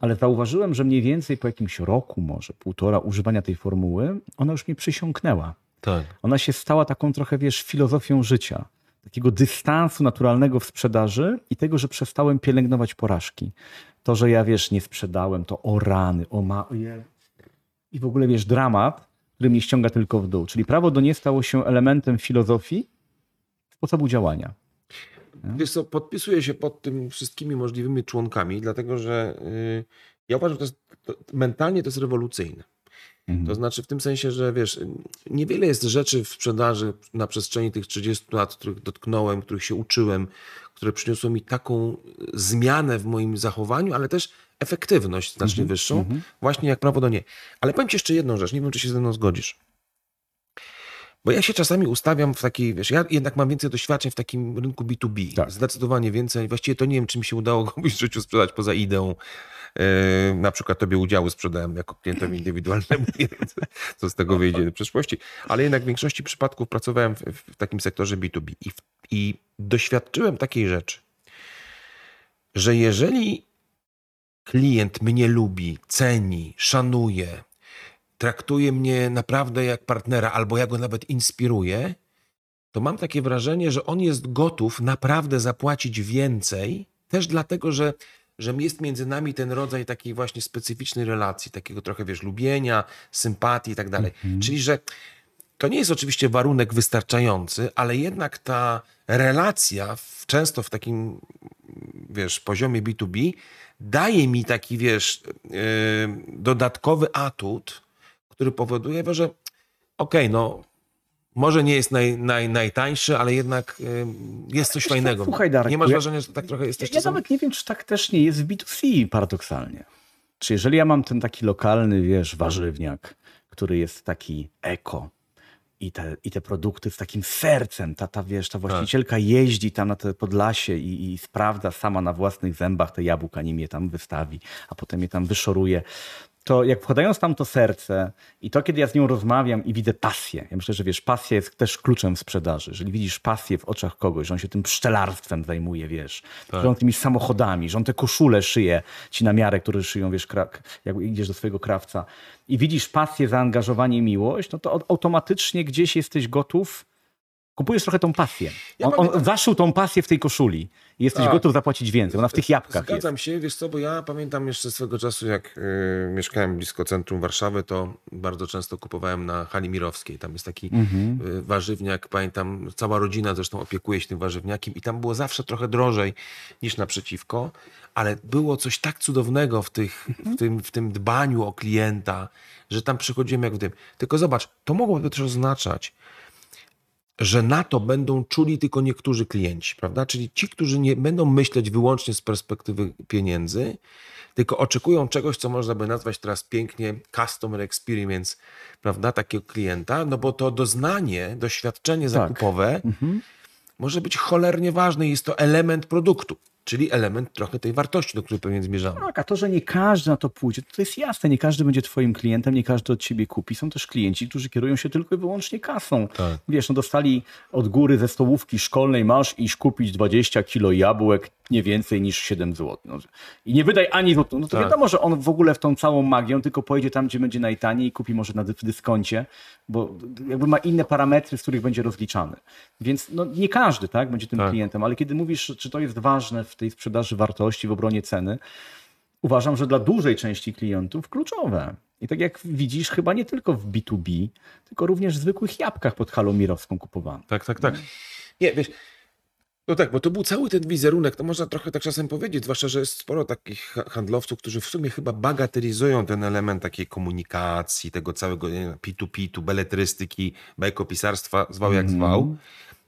Ale zauważyłem, że mniej więcej po jakimś roku, może półtora używania tej formuły, ona już mnie przysiąknęła. Tak. Ona się stała taką trochę, wiesz, filozofią życia. Takiego dystansu naturalnego w sprzedaży i tego, że przestałem pielęgnować porażki. To, że ja, wiesz, nie sprzedałem, to o rany, o ma... I w ogóle, wiesz, dramat, który mnie ściąga tylko w dół. Czyli prawo do nie stało się elementem filozofii, sposobu działania. Wiesz co, podpisuję się pod tym wszystkimi możliwymi członkami, dlatego że y, ja uważam, że to jest, to, mentalnie to jest rewolucyjne. To znaczy w tym sensie, że wiesz, niewiele jest rzeczy w sprzedaży na przestrzeni tych 30 lat, których dotknąłem, których się uczyłem, które przyniosły mi taką zmianę w moim zachowaniu, ale też efektywność znacznie wyższą, właśnie jak prawo do nie. Ale powiem ci jeszcze jedną rzecz, nie wiem, czy się ze mną zgodzisz. Bo ja się czasami ustawiam w takiej, wiesz, ja jednak mam więcej doświadczeń w takim rynku B2B. Tak. Zdecydowanie więcej. Właściwie to nie wiem, czy mi się udało komuś w życiu sprzedać poza ideą. Yy, na przykład tobie udziały sprzedałem jako klientowi indywidualnemu, <laughs> co- z tego wyjdzie w przyszłości. Ale jednak w większości przypadków pracowałem w, w takim sektorze B2B i, i doświadczyłem takiej rzeczy, że jeżeli klient mnie lubi, ceni, szanuje, traktuje mnie naprawdę jak partnera, albo ja go nawet inspiruję, to mam takie wrażenie, że on jest gotów naprawdę zapłacić więcej, też dlatego, że, że jest między nami ten rodzaj takiej właśnie specyficznej relacji, takiego trochę, wiesz, lubienia, sympatii i tak dalej. Czyli, że to nie jest oczywiście warunek wystarczający, ale jednak ta relacja, w, często w takim, wiesz, poziomie B2B, daje mi taki, wiesz, yy, dodatkowy atut, który powoduje, że okej, no może nie jest naj, naj, najtańszy, ale jednak y, jest coś fajnego. słuchaj, Darku, nie masz ja- wrażenia, że tak trochę jesteś Ja czasem... nawet nie wiem, czy tak też nie jest w B2C paradoksalnie. Czy jeżeli ja mam ten taki lokalny, wiesz, warzywniak, który jest taki eko i te, i te produkty z takim sercem. Ta, ta, wiesz, ta właścicielka jeździ tam na te Podlasie i, i sprawdza sama na własnych zębach te jabłka, nim je tam wystawi, a potem je tam wyszoruje. To jak wkładając tam to serce i to, kiedy ja z nią rozmawiam i widzę pasję, ja myślę, że wiesz, pasja jest też kluczem w sprzedaży. Jeżeli widzisz pasję w oczach kogoś, że on się tym pszczelarstwem zajmuje, wiesz, że on tymi samochodami, że on te koszule szyje ci na miarę, które szyją, wiesz, kra- jak idziesz do swojego krawca i widzisz pasję, zaangażowanie i miłość, no to au- automatycznie gdzieś jesteś gotów, kupujesz trochę tą pasję. Ja On, on zaszył tą pasję w tej koszuli i jesteś Tak. gotów zapłacić więcej. Ona w tych jabłkach jest. Zgadzam się, wiesz co, bo ja pamiętam jeszcze swego czasu, jak y, mieszkałem blisko centrum Warszawy, to bardzo często kupowałem na hali Mirowskiej. Tam jest taki Mhm. y, warzywniak, pamiętam, cała rodzina zresztą opiekuje się tym warzywniakiem i tam było zawsze trochę drożej niż naprzeciwko, ale było coś tak cudownego w, tych, w, tym, w tym dbaniu o klienta, że tam przychodziłem jak w dym. Tylko zobacz, to mogłoby też oznaczać, że na to będą czuli tylko niektórzy klienci, prawda? Czyli ci, którzy nie będą myśleć wyłącznie z perspektywy pieniędzy, tylko oczekują czegoś, co można by nazwać teraz pięknie customer experience, prawda? Takiego klienta, no bo to doznanie, doświadczenie zakupowe może być cholernie ważne. Jest to element produktu, czyli element trochę tej wartości, do której pewnie zmierzamy. Tak, a to, że nie każdy na to pójdzie, to jest jasne. Nie każdy będzie twoim klientem, nie każdy od ciebie kupi. Są też klienci, którzy kierują się tylko i wyłącznie kasą. Tak. Wiesz, no dostali od góry ze stołówki szkolnej, masz iść kupić 20 kilo jabłek, nie więcej niż 7 zł. No, I nie wydaj ani złotą. No to Tak. wiadomo, że on w ogóle w tą całą magię, tylko pojedzie tam, gdzie będzie najtaniej i kupi może na dyskoncie, bo jakby ma inne parametry, z których będzie rozliczany. Więc no, nie każdy tak, będzie tym Tak. klientem, ale kiedy mówisz, czy to jest ważne w tej sprzedaży wartości, w obronie ceny, uważam, że dla dużej części klientów kluczowe. I tak jak widzisz, chyba nie tylko w B2B, tylko również w zwykłych jabłkach pod halą mirowską kupowane. Tak, tak, tak. Nie, wiesz, no tak, bo to był cały ten wizerunek, to można trochę tak czasem powiedzieć, zwłaszcza, że jest sporo takich ha- handlowców, którzy w sumie chyba bagatelizują ten element takiej komunikacji, tego całego nie wiem, P2P, beletrystyki, bajkopisarstwa, zwał jak zwał.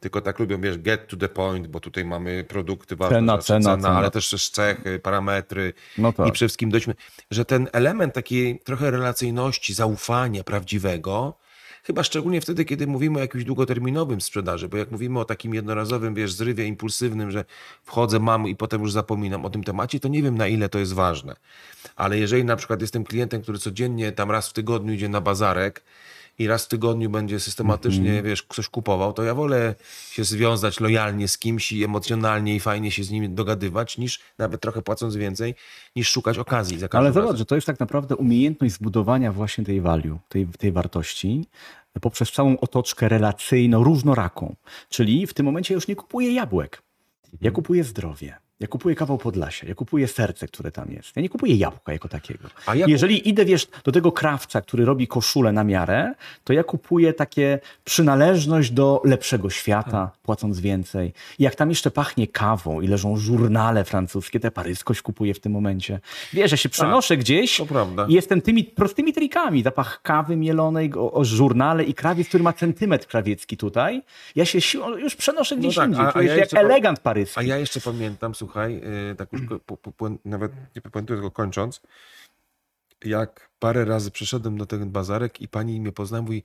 Tylko tak lubią, wiesz, get to the point, bo tutaj mamy produkty ważne, Cena, znaczy cena, cena. ale też też cechy, parametry No tak. i przede wszystkim dojdźmy, że ten element takiej trochę relacyjności, zaufania prawdziwego, chyba szczególnie wtedy, kiedy mówimy o jakimś długoterminowym sprzedaży, bo jak mówimy o takim jednorazowym, wiesz, zrywie impulsywnym, że wchodzę, mam i potem już zapominam o tym temacie, to nie wiem na ile to jest ważne. Ale jeżeli na przykład jestem klientem, który codziennie tam raz w tygodniu idzie na bazarek i raz w tygodniu będzie systematycznie, wiesz, coś kupował, to ja wolę się związać lojalnie z kimś i emocjonalnie i fajnie się z nim dogadywać, niż nawet trochę płacąc więcej, niż szukać okazji za Ale razem. zobacz, że to jest tak naprawdę umiejętność zbudowania właśnie tej value, tej, tej wartości poprzez całą otoczkę relacyjną, różnoraką. Czyli w tym momencie już nie kupuję jabłek. Ja kupuję zdrowie. Ja kupuję kawał Podlasia, ja kupuję serce, które tam jest. Ja nie kupuję jabłka jako takiego. A ja- Jeżeli idę, wiesz, do tego krawca, który robi koszulę na miarę, to ja kupuję takie przynależność do lepszego świata, płacąc więcej. I jak tam jeszcze pachnie kawą i leżą żurnale francuskie, ja paryskość kupuję w tym momencie. Wiesz, ja się przenoszę gdzieś i jestem tymi prostymi trikami. Zapach kawy mielonej, o, o żurnale i krawiec, który ma centymetr krawiecki tutaj. Ja się siłą już przenoszę gdzieś tak, indziej. a- a ja jak jeszcze elegant paryski. A ja jeszcze pamiętam, słuchaj, yy, tak już po, po, po, nawet nie pamiętam tylko kończąc, jak parę razy przyszedłem do ten bazarek i pani mnie poznała, mówi,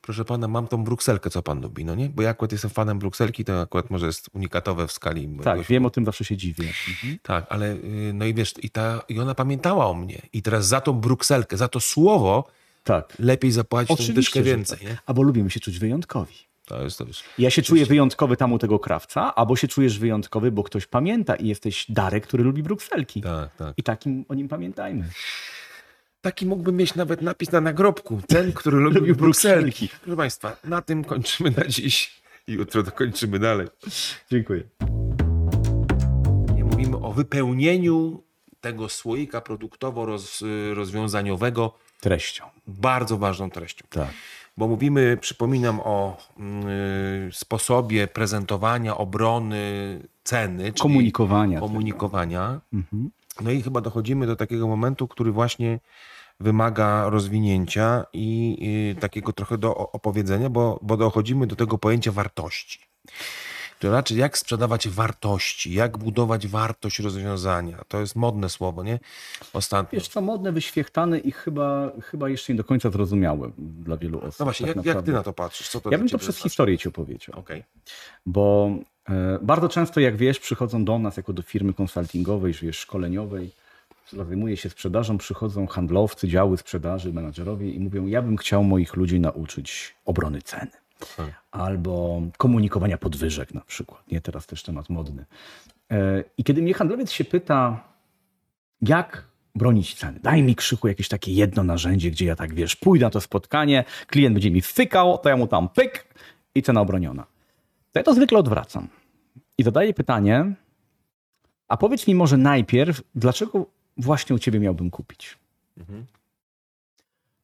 proszę pana, mam tą brukselkę, co pan lubi, no nie? Bo ja akurat jestem fanem brukselki, to akurat może jest unikatowe w skali Tak, wiem o tym, zawsze się dziwię. Mhm. Tak, ale yy, no i wiesz, i, ta, i ona pamiętała o mnie. I teraz za tą brukselkę, za to słowo Tak. lepiej zapłacić tą dyszkę Oczywiście, więcej, tak. nie? Albo lubimy się czuć wyjątkowi. To jest to już. Ja się czuję wyjątkowy tam u tego krawca, albo się czujesz wyjątkowy, bo ktoś pamięta i jesteś Darek, który lubi brukselki. Tak, tak. I takim o nim pamiętajmy. Taki mógłbym mieć nawet napis na nagrobku. Ten, który lubił Lubił brukselki. brukselki. Proszę Państwa, na tym kończymy na dziś. I jutro dokończymy dalej. Dziękuję. Mówimy o wypełnieniu tego słoika produktowo-rozwiązaniowego Treścią. bardzo ważną treścią. Tak. Bo mówimy, przypominam, o y, sposobie prezentowania, obrony ceny, czyli Komunikowania. komunikowania. Mhm. No i chyba dochodzimy do takiego momentu, który właśnie wymaga rozwinięcia i, i takiego trochę do opowiedzenia, bo, bo dochodzimy do tego pojęcia wartości. To raczej jak sprzedawać wartości, jak budować wartość rozwiązania. To jest modne słowo, nie? Ostatnio. Wiesz co, modne, wyświechtane i chyba, chyba jeszcze nie do końca zrozumiałe dla wielu osób. No właśnie, tak jak, jak ty na to patrzysz? Co to Ja bym to przez znaczy? historię ci opowiedział. Okej. Bo e, bardzo często, jak wiesz, przychodzą do nas jako do firmy konsultingowej, wiesz, szkoleniowej, zajmuje się sprzedażą, przychodzą handlowcy, działy sprzedaży, menadżerowie i mówią, ja bym chciał moich ludzi nauczyć obrony ceny. Albo komunikowania podwyżek na przykład. Nie, teraz też temat modny. E, I kiedy mnie handlowiec się pyta, jak bronić ceny? Daj mi krzyku jakieś takie jedno narzędzie, gdzie ja tak, wiesz, pójdę na to spotkanie, klient będzie mi wtykał, to ja mu tam pyk i cena obroniona. To ja to zwykle odwracam. I zadaję pytanie, a powiedz mi może najpierw, dlaczego właśnie u ciebie miałbym kupić?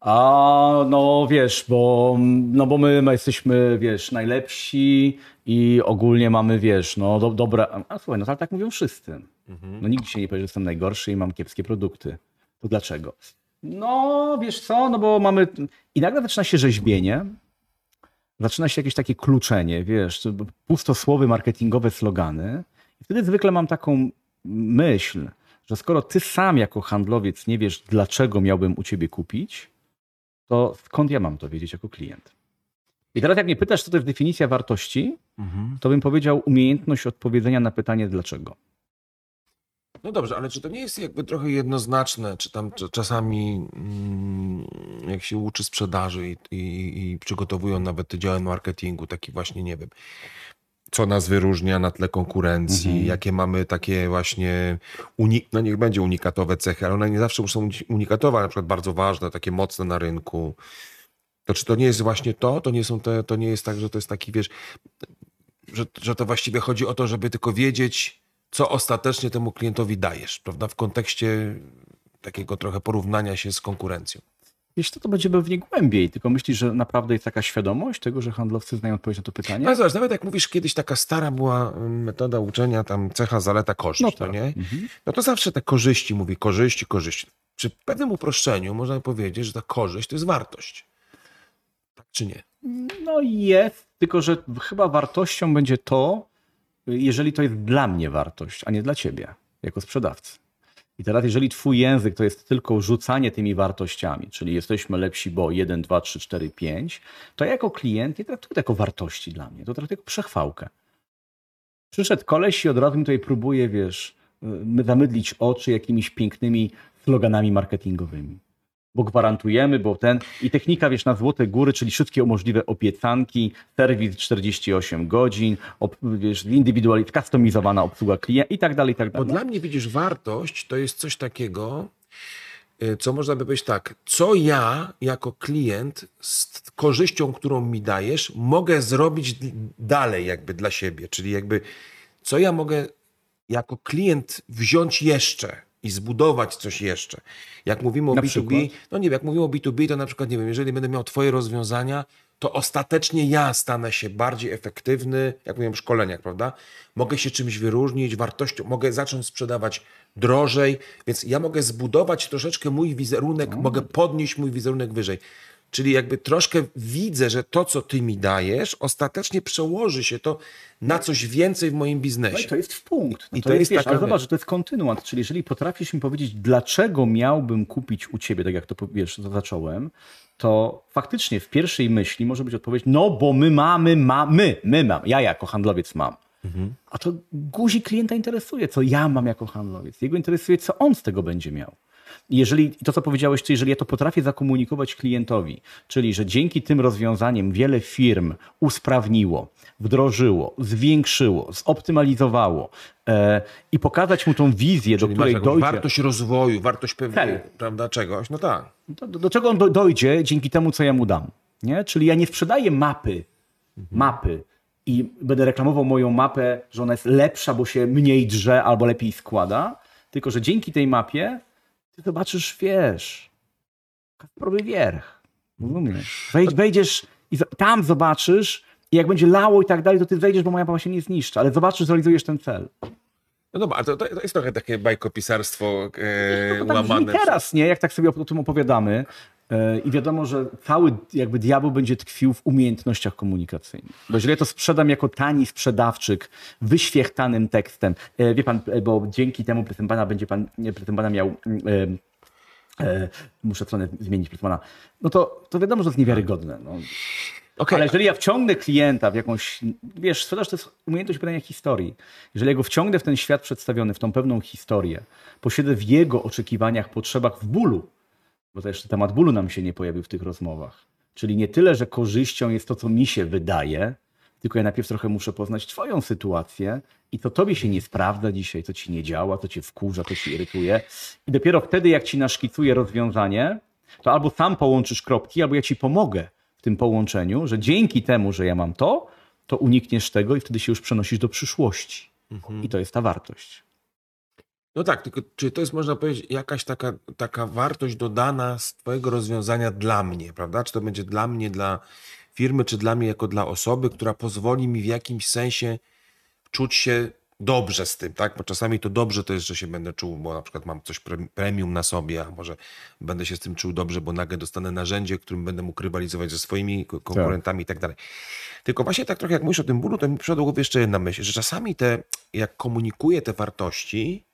A no wiesz, bo, no bo my, my jesteśmy, wiesz, najlepsi i ogólnie mamy, wiesz, no do, dobre. A słuchaj, no ale tak mówią wszyscy. No nikt się nie powie, że jestem najgorszy i mam kiepskie produkty. To dlaczego? No wiesz co, no bo mamy. I nagle zaczyna się rzeźbienie, zaczyna się jakieś takie kluczenie, wiesz, to pustosłowy marketingowe slogany. I wtedy zwykle mam taką myśl, że skoro ty sam jako handlowiec nie wiesz, dlaczego miałbym u ciebie kupić, to skąd ja mam to wiedzieć jako klient? I teraz jak mnie pytasz, co to jest definicja wartości, to bym powiedział umiejętność odpowiedzenia na pytanie dlaczego. No dobrze, ale czy to nie jest jakby trochę jednoznaczne, czy tam cz- czasami mm, jak się uczy sprzedaży i, i, i przygotowują nawet te działy marketingu, taki właśnie, nie wiem, co nas wyróżnia na tle konkurencji, Mhm. jakie mamy takie właśnie, uni- no niech będzie unikatowe cechy, ale one nie zawsze muszą być unikatowe, na przykład bardzo ważne, takie mocne na rynku. To czy to nie jest właśnie to? To nie, są te, to nie jest tak, że to jest taki, wiesz, że, że to właściwie chodzi o to, żeby tylko wiedzieć, co ostatecznie temu klientowi dajesz, prawda? W kontekście takiego trochę porównania się z konkurencją. Wiesz, to, to będzie pewnie głębiej, tylko myślisz, że naprawdę jest taka świadomość tego, że handlowcy znają odpowiedź na to pytanie? No zobacz, nawet jak mówisz, kiedyś taka stara była mm, metoda uczenia, tam cecha, zaleta, korzyść, No no, tak. nie? Mhm. No to zawsze te korzyści, mówi korzyści, korzyści. Przy pewnym uproszczeniu można powiedzieć, że ta korzyść to jest wartość. Tak czy nie? No jest, tylko że chyba wartością będzie to, jeżeli to jest dla mnie wartość, a nie dla ciebie, jako sprzedawcy. I teraz, jeżeli twój język to jest tylko rzucanie tymi wartościami, czyli jesteśmy lepsi, bo 1, 2, 3, 4, 5, to ja jako klient nie traktuję to jako wartości dla mnie, to traktuję jako przechwałkę. Przyszedł koleś i od razu mi tutaj próbuje, wiesz, y, zamydlić oczy jakimiś pięknymi sloganami marketingowymi bo gwarantujemy, bo ten i technika, wiesz, na złote góry, czyli wszystkie możliwe obiecanki, serwis 48 godzin, ob, wiesz, indywidualnie, customizowana obsługa klienta i tak dalej, i tak Bo dalej. dla mnie, widzisz, wartość to jest coś takiego, y, co można by powiedzieć tak, co ja jako klient z korzyścią, którą mi dajesz, mogę zrobić dalej jakby dla siebie, czyli jakby co ja mogę jako klient wziąć jeszcze i zbudować coś jeszcze. Jak mówimy o Na B2B, przykład? no nie wiem, jak mówimy o B2B, to na przykład, nie wiem, jeżeli będę miał twoje rozwiązania, to ostatecznie ja stanę się bardziej efektywny, jak mówiłem w szkoleniach, prawda? Mogę się czymś wyróżnić, wartością, mogę zacząć sprzedawać drożej, więc ja mogę zbudować troszeczkę mój wizerunek, mogę podnieść mój wizerunek wyżej. Czyli jakby troszkę widzę, że to, co ty mi dajesz, ostatecznie przełoży się to na coś więcej w moim No i biznesie. to jest w punkt. No I to, to jest, jest taka zobacz, że to jest kontynuant, czyli jeżeli potrafisz mi powiedzieć, dlaczego miałbym kupić u ciebie, tak jak to wiesz, to zacząłem, to faktycznie w pierwszej myśli może być odpowiedź, no bo my mamy, ma, my, my mam, ja jako handlowiec mam. A to guzi klienta interesuje, co ja mam jako handlowiec. Jego interesuje, co on z tego będzie miał. Jeżeli to, co powiedziałeś, czy jeżeli ja to potrafię zakomunikować klientowi, czyli że dzięki tym rozwiązaniem wiele firm usprawniło, wdrożyło, zwiększyło, zoptymalizowało e, i pokazać mu tą wizję, Czyli do której dojdzie. wartość rozwoju, wartość pewnej, Cel. prawda, czegoś, no tak. Do, do, czego on do, dojdzie dzięki temu, co ja mu dam. Nie? Czyli ja nie sprzedaję mapy, mapy i będę reklamował moją mapę, że ona jest lepsza, bo się mniej drze albo lepiej składa, tylko że dzięki tej mapie ty zobaczysz, wiesz, Kasprowy wierch. Rozumiesz? Wejdziesz i tam zobaczysz i jak będzie lało i tak dalej, to ty wejdziesz, bo moja mapa się nie zniszczy, ale zobaczysz, zrealizujesz ten cel. No dobra, ale to, to jest trochę takie bajkopisarstwo e, To tak łamane. teraz, nie? Jak tak sobie o tym opowiadamy. E, I wiadomo, że cały jakby diabeł będzie tkwił w umiejętnościach komunikacyjnych. Bo jeżeli ja to sprzedam jako tani sprzedawczyk, wyświechtanym tekstem, e, wie pan, e, bo dzięki temu, proszę pana, będzie pan, pana miał, mm, muszę stronę zmienić, pana, no to, to wiadomo, że to jest niewiarygodne. No. Okej, Ale jeżeli ja wciągnę klienta w jakąś, wiesz, sprzedaż to jest umiejętność pytania historii. Jeżeli ja go wciągnę w ten świat przedstawiony, w tą pewną historię, posiedzę w jego oczekiwaniach, potrzebach, w bólu, bo to jeszcze temat bólu nam się nie pojawił w tych rozmowach. Czyli nie tyle, że korzyścią jest to, co mi się wydaje, tylko ja najpierw trochę muszę poznać Twoją sytuację i co Tobie się nie sprawdza dzisiaj, co Ci nie działa, co Cię wkurza, co Ci irytuje. I dopiero wtedy, jak Ci naszkicuję rozwiązanie, to albo sam połączysz kropki, albo ja Ci pomogę w tym połączeniu, że dzięki temu, że ja mam to, to unikniesz tego i wtedy się już przenosisz do przyszłości. I to jest ta wartość. No tak, tylko czy to jest, można powiedzieć, jakaś taka, taka wartość dodana z twojego rozwiązania dla mnie, prawda? Czy to będzie dla mnie, dla firmy, czy dla mnie jako dla osoby, która pozwoli mi w jakimś sensie czuć się dobrze z tym, tak? Bo czasami to dobrze to jest, że się będę czuł, bo na przykład mam coś pre- premium na sobie, a może będę się z tym czuł dobrze, bo nagle dostanę narzędzie, którym będę mógł rywalizować ze swoimi ko- konkurentami i tak dalej. Tylko właśnie tak trochę jak mówisz o tym bólu, to mi przyszła do głowy jeszcze jedna myśl, że czasami te, jak komunikuję te wartości,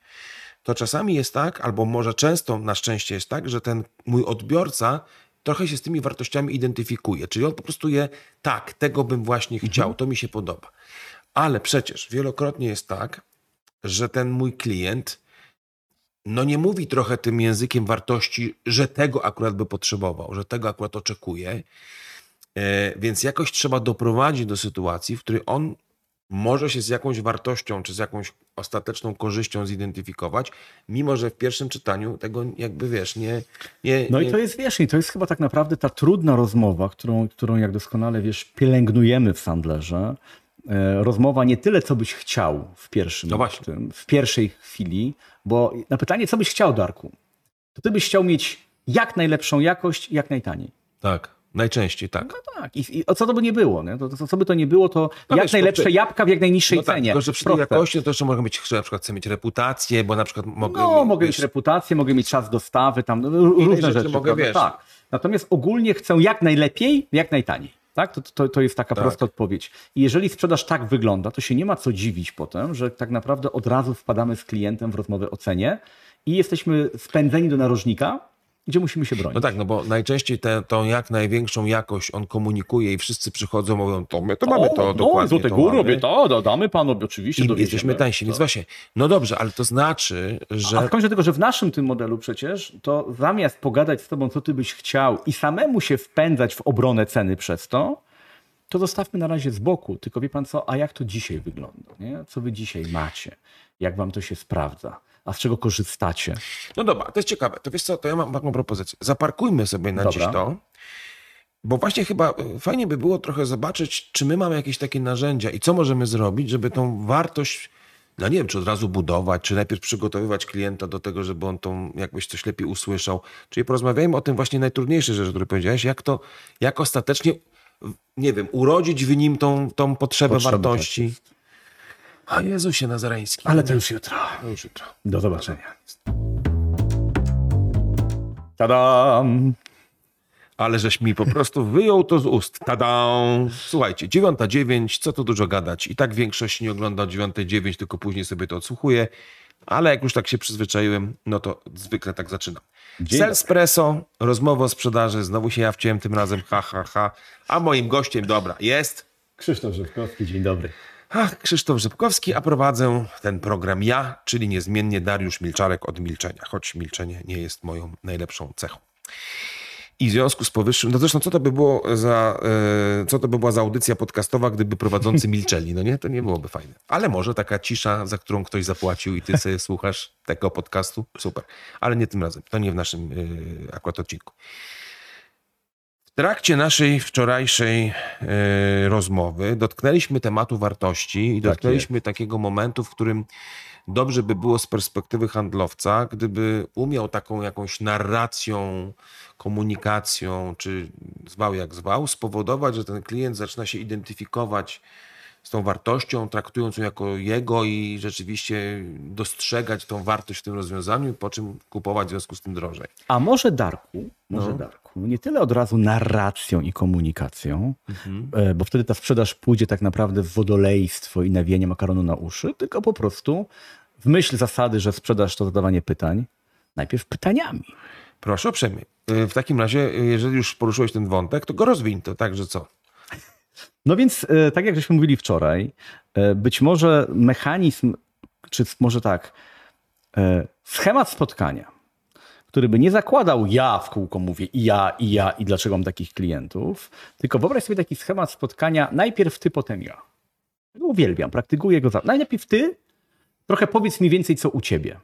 to czasami jest tak, albo może często na szczęście jest tak, że ten mój odbiorca trochę się z tymi wartościami identyfikuje. Czyli on po prostu je, tak, tego bym właśnie chciał, to mi się podoba. Ale przecież wielokrotnie jest tak, że ten mój klient no nie mówi trochę tym językiem wartości, że tego akurat by potrzebował, że tego akurat oczekuje. E, Więc jakoś trzeba doprowadzić do sytuacji, w której on może się z jakąś wartością czy z jakąś ostateczną korzyścią zidentyfikować, mimo że w pierwszym czytaniu tego jakby wiesz, nie. nie No nie, i to jest, wiesz, i to jest chyba tak naprawdę ta trudna rozmowa, którą, którą jak doskonale wiesz, pielęgnujemy w Sandlerze. E, Rozmowa nie tyle, co byś chciał w pierwszym, No właśnie. tym, w pierwszej chwili, bo na pytanie, co byś chciał, Darku, to ty byś chciał mieć jak najlepszą jakość, jak najtaniej. Tak, najczęściej tak. No tak, i, i co to by nie było, nie? To, to, co by to nie było, to No jak wiesz, to najlepsze ty- jabłka w jak najniższej No tak, cenie. tylko że przy tej jakości to jeszcze mogę mieć, na przykład chcę mieć reputację, bo na przykład mogę. No, mieć, mogę mieć reputację, mogę mieć czas dostawy, tam no, różne rzeczy rzeczy. mogę, wiesz. Tak. Natomiast ogólnie chcę jak najlepiej, jak najtaniej. Tak? To, to, to jest taka Tak. prosta odpowiedź. I jeżeli sprzedaż tak wygląda, to się nie ma co dziwić potem, że tak naprawdę od razu wpadamy z klientem w rozmowę o cenie i jesteśmy spędzeni do narożnika, gdzie musimy się bronić. No tak, no bo najczęściej tę tą jak największą jakość on komunikuje i wszyscy przychodzą, mówią, to my to mamy to no, dokładnie. Złote to góry, mamy. mówię, to dodamy panu, oczywiście. I jesteśmy tańsi, więc właśnie, no dobrze, ale to znaczy, że... A w końcu tego, że w naszym tym modelu przecież, to zamiast pogadać z tobą, co ty byś chciał i samemu się wpędzać w obronę ceny przez to, to zostawmy na razie z boku. Tylko wie pan co, a jak to dzisiaj wygląda? Nie? Co wy dzisiaj macie? Jak wam to się sprawdza? A z czego korzystacie? No dobra, to jest ciekawe. To wiesz co, to ja mam taką propozycję. Zaparkujmy sobie na Dobra. dziś to, bo właśnie chyba y, fajnie by było trochę zobaczyć, czy my mamy jakieś takie narzędzia i co możemy zrobić, żeby tą wartość, no nie wiem, czy od razu budować, czy najpierw przygotowywać klienta do tego, żeby on tą jakbyś coś lepiej usłyszał. Czyli porozmawiajmy o tym właśnie najtrudniejszej rzeczy, które powiedziałeś, jak to, jak ostatecznie, nie wiem, urodzić w nim tą, tą potrzebę Potrzebę, wartości. A Jezusie Nazareński. Ale to już jutro. To już jutro. Do zobaczenia. Tadam! Ale żeś mi po prostu wyjął to z ust. Tada! Słuchajcie, 9.9, co tu dużo gadać. I tak większość nie ogląda 9.9, tylko później sobie to odsłuchuje. Ale jak już tak się przyzwyczaiłem, no to zwykle tak zaczynam. Dzień Selspresso, rozmowa o sprzedaży. Znowu się ja wciąłem tym razem, ha, ha, ha. A moim gościem, dobra, jest Krzysztof Żywkowski, dzień dobry. Ach, Krzysztof Rzepkowski, a prowadzę ten program ja, czyli niezmiennie Dariusz Milczarek od milczenia, choć milczenie nie jest moją najlepszą cechą. I w związku z powyższym, no zresztą co to by było za, e, co to by była za audycja podcastowa, gdyby prowadzący milczeli, no nie? To nie byłoby fajne. Ale może taka cisza, za którą ktoś zapłacił i ty sobie <laughs> słuchasz tego podcastu, super. Ale nie tym razem, to nie w naszym e, akurat odcinku. W trakcie naszej wczorajszej e, rozmowy dotknęliśmy tematu wartości i Tak dotknęliśmy takiego momentu, w którym dobrze by było z perspektywy handlowca, gdyby umiał taką jakąś narracją, komunikacją, czy zwał jak zwał, spowodować, że ten klient zaczyna się identyfikować z tą wartością, traktując ją jako jego i rzeczywiście dostrzegać tą wartość w tym rozwiązaniu, po czym kupować w związku z tym drożej. A może Darku, może No. Darku, nie tyle od razu narracją i komunikacją, Mhm. e, bo wtedy ta sprzedaż pójdzie tak naprawdę w wodolejstwo i nawijanie makaronu na uszy, tylko po prostu w myśl zasady, że sprzedaż to zadawanie pytań, najpierw pytaniami. Proszę uprzejmie. W takim razie, y, jeżeli już poruszyłeś ten wątek, to go rozwiń to tak, że co? No więc, e, tak jak żeśmy mówili wczoraj, e, być może mechanizm, czy może tak, e, schemat spotkania, który by nie zakładał ja w kółko mówię i ja, i ja, i dlaczego mam takich klientów, tylko wyobraź sobie taki schemat spotkania, najpierw ty, potem ja. Uwielbiam, praktykuję go. Za... Najlepiej ty, trochę powiedz mi więcej, co u ciebie.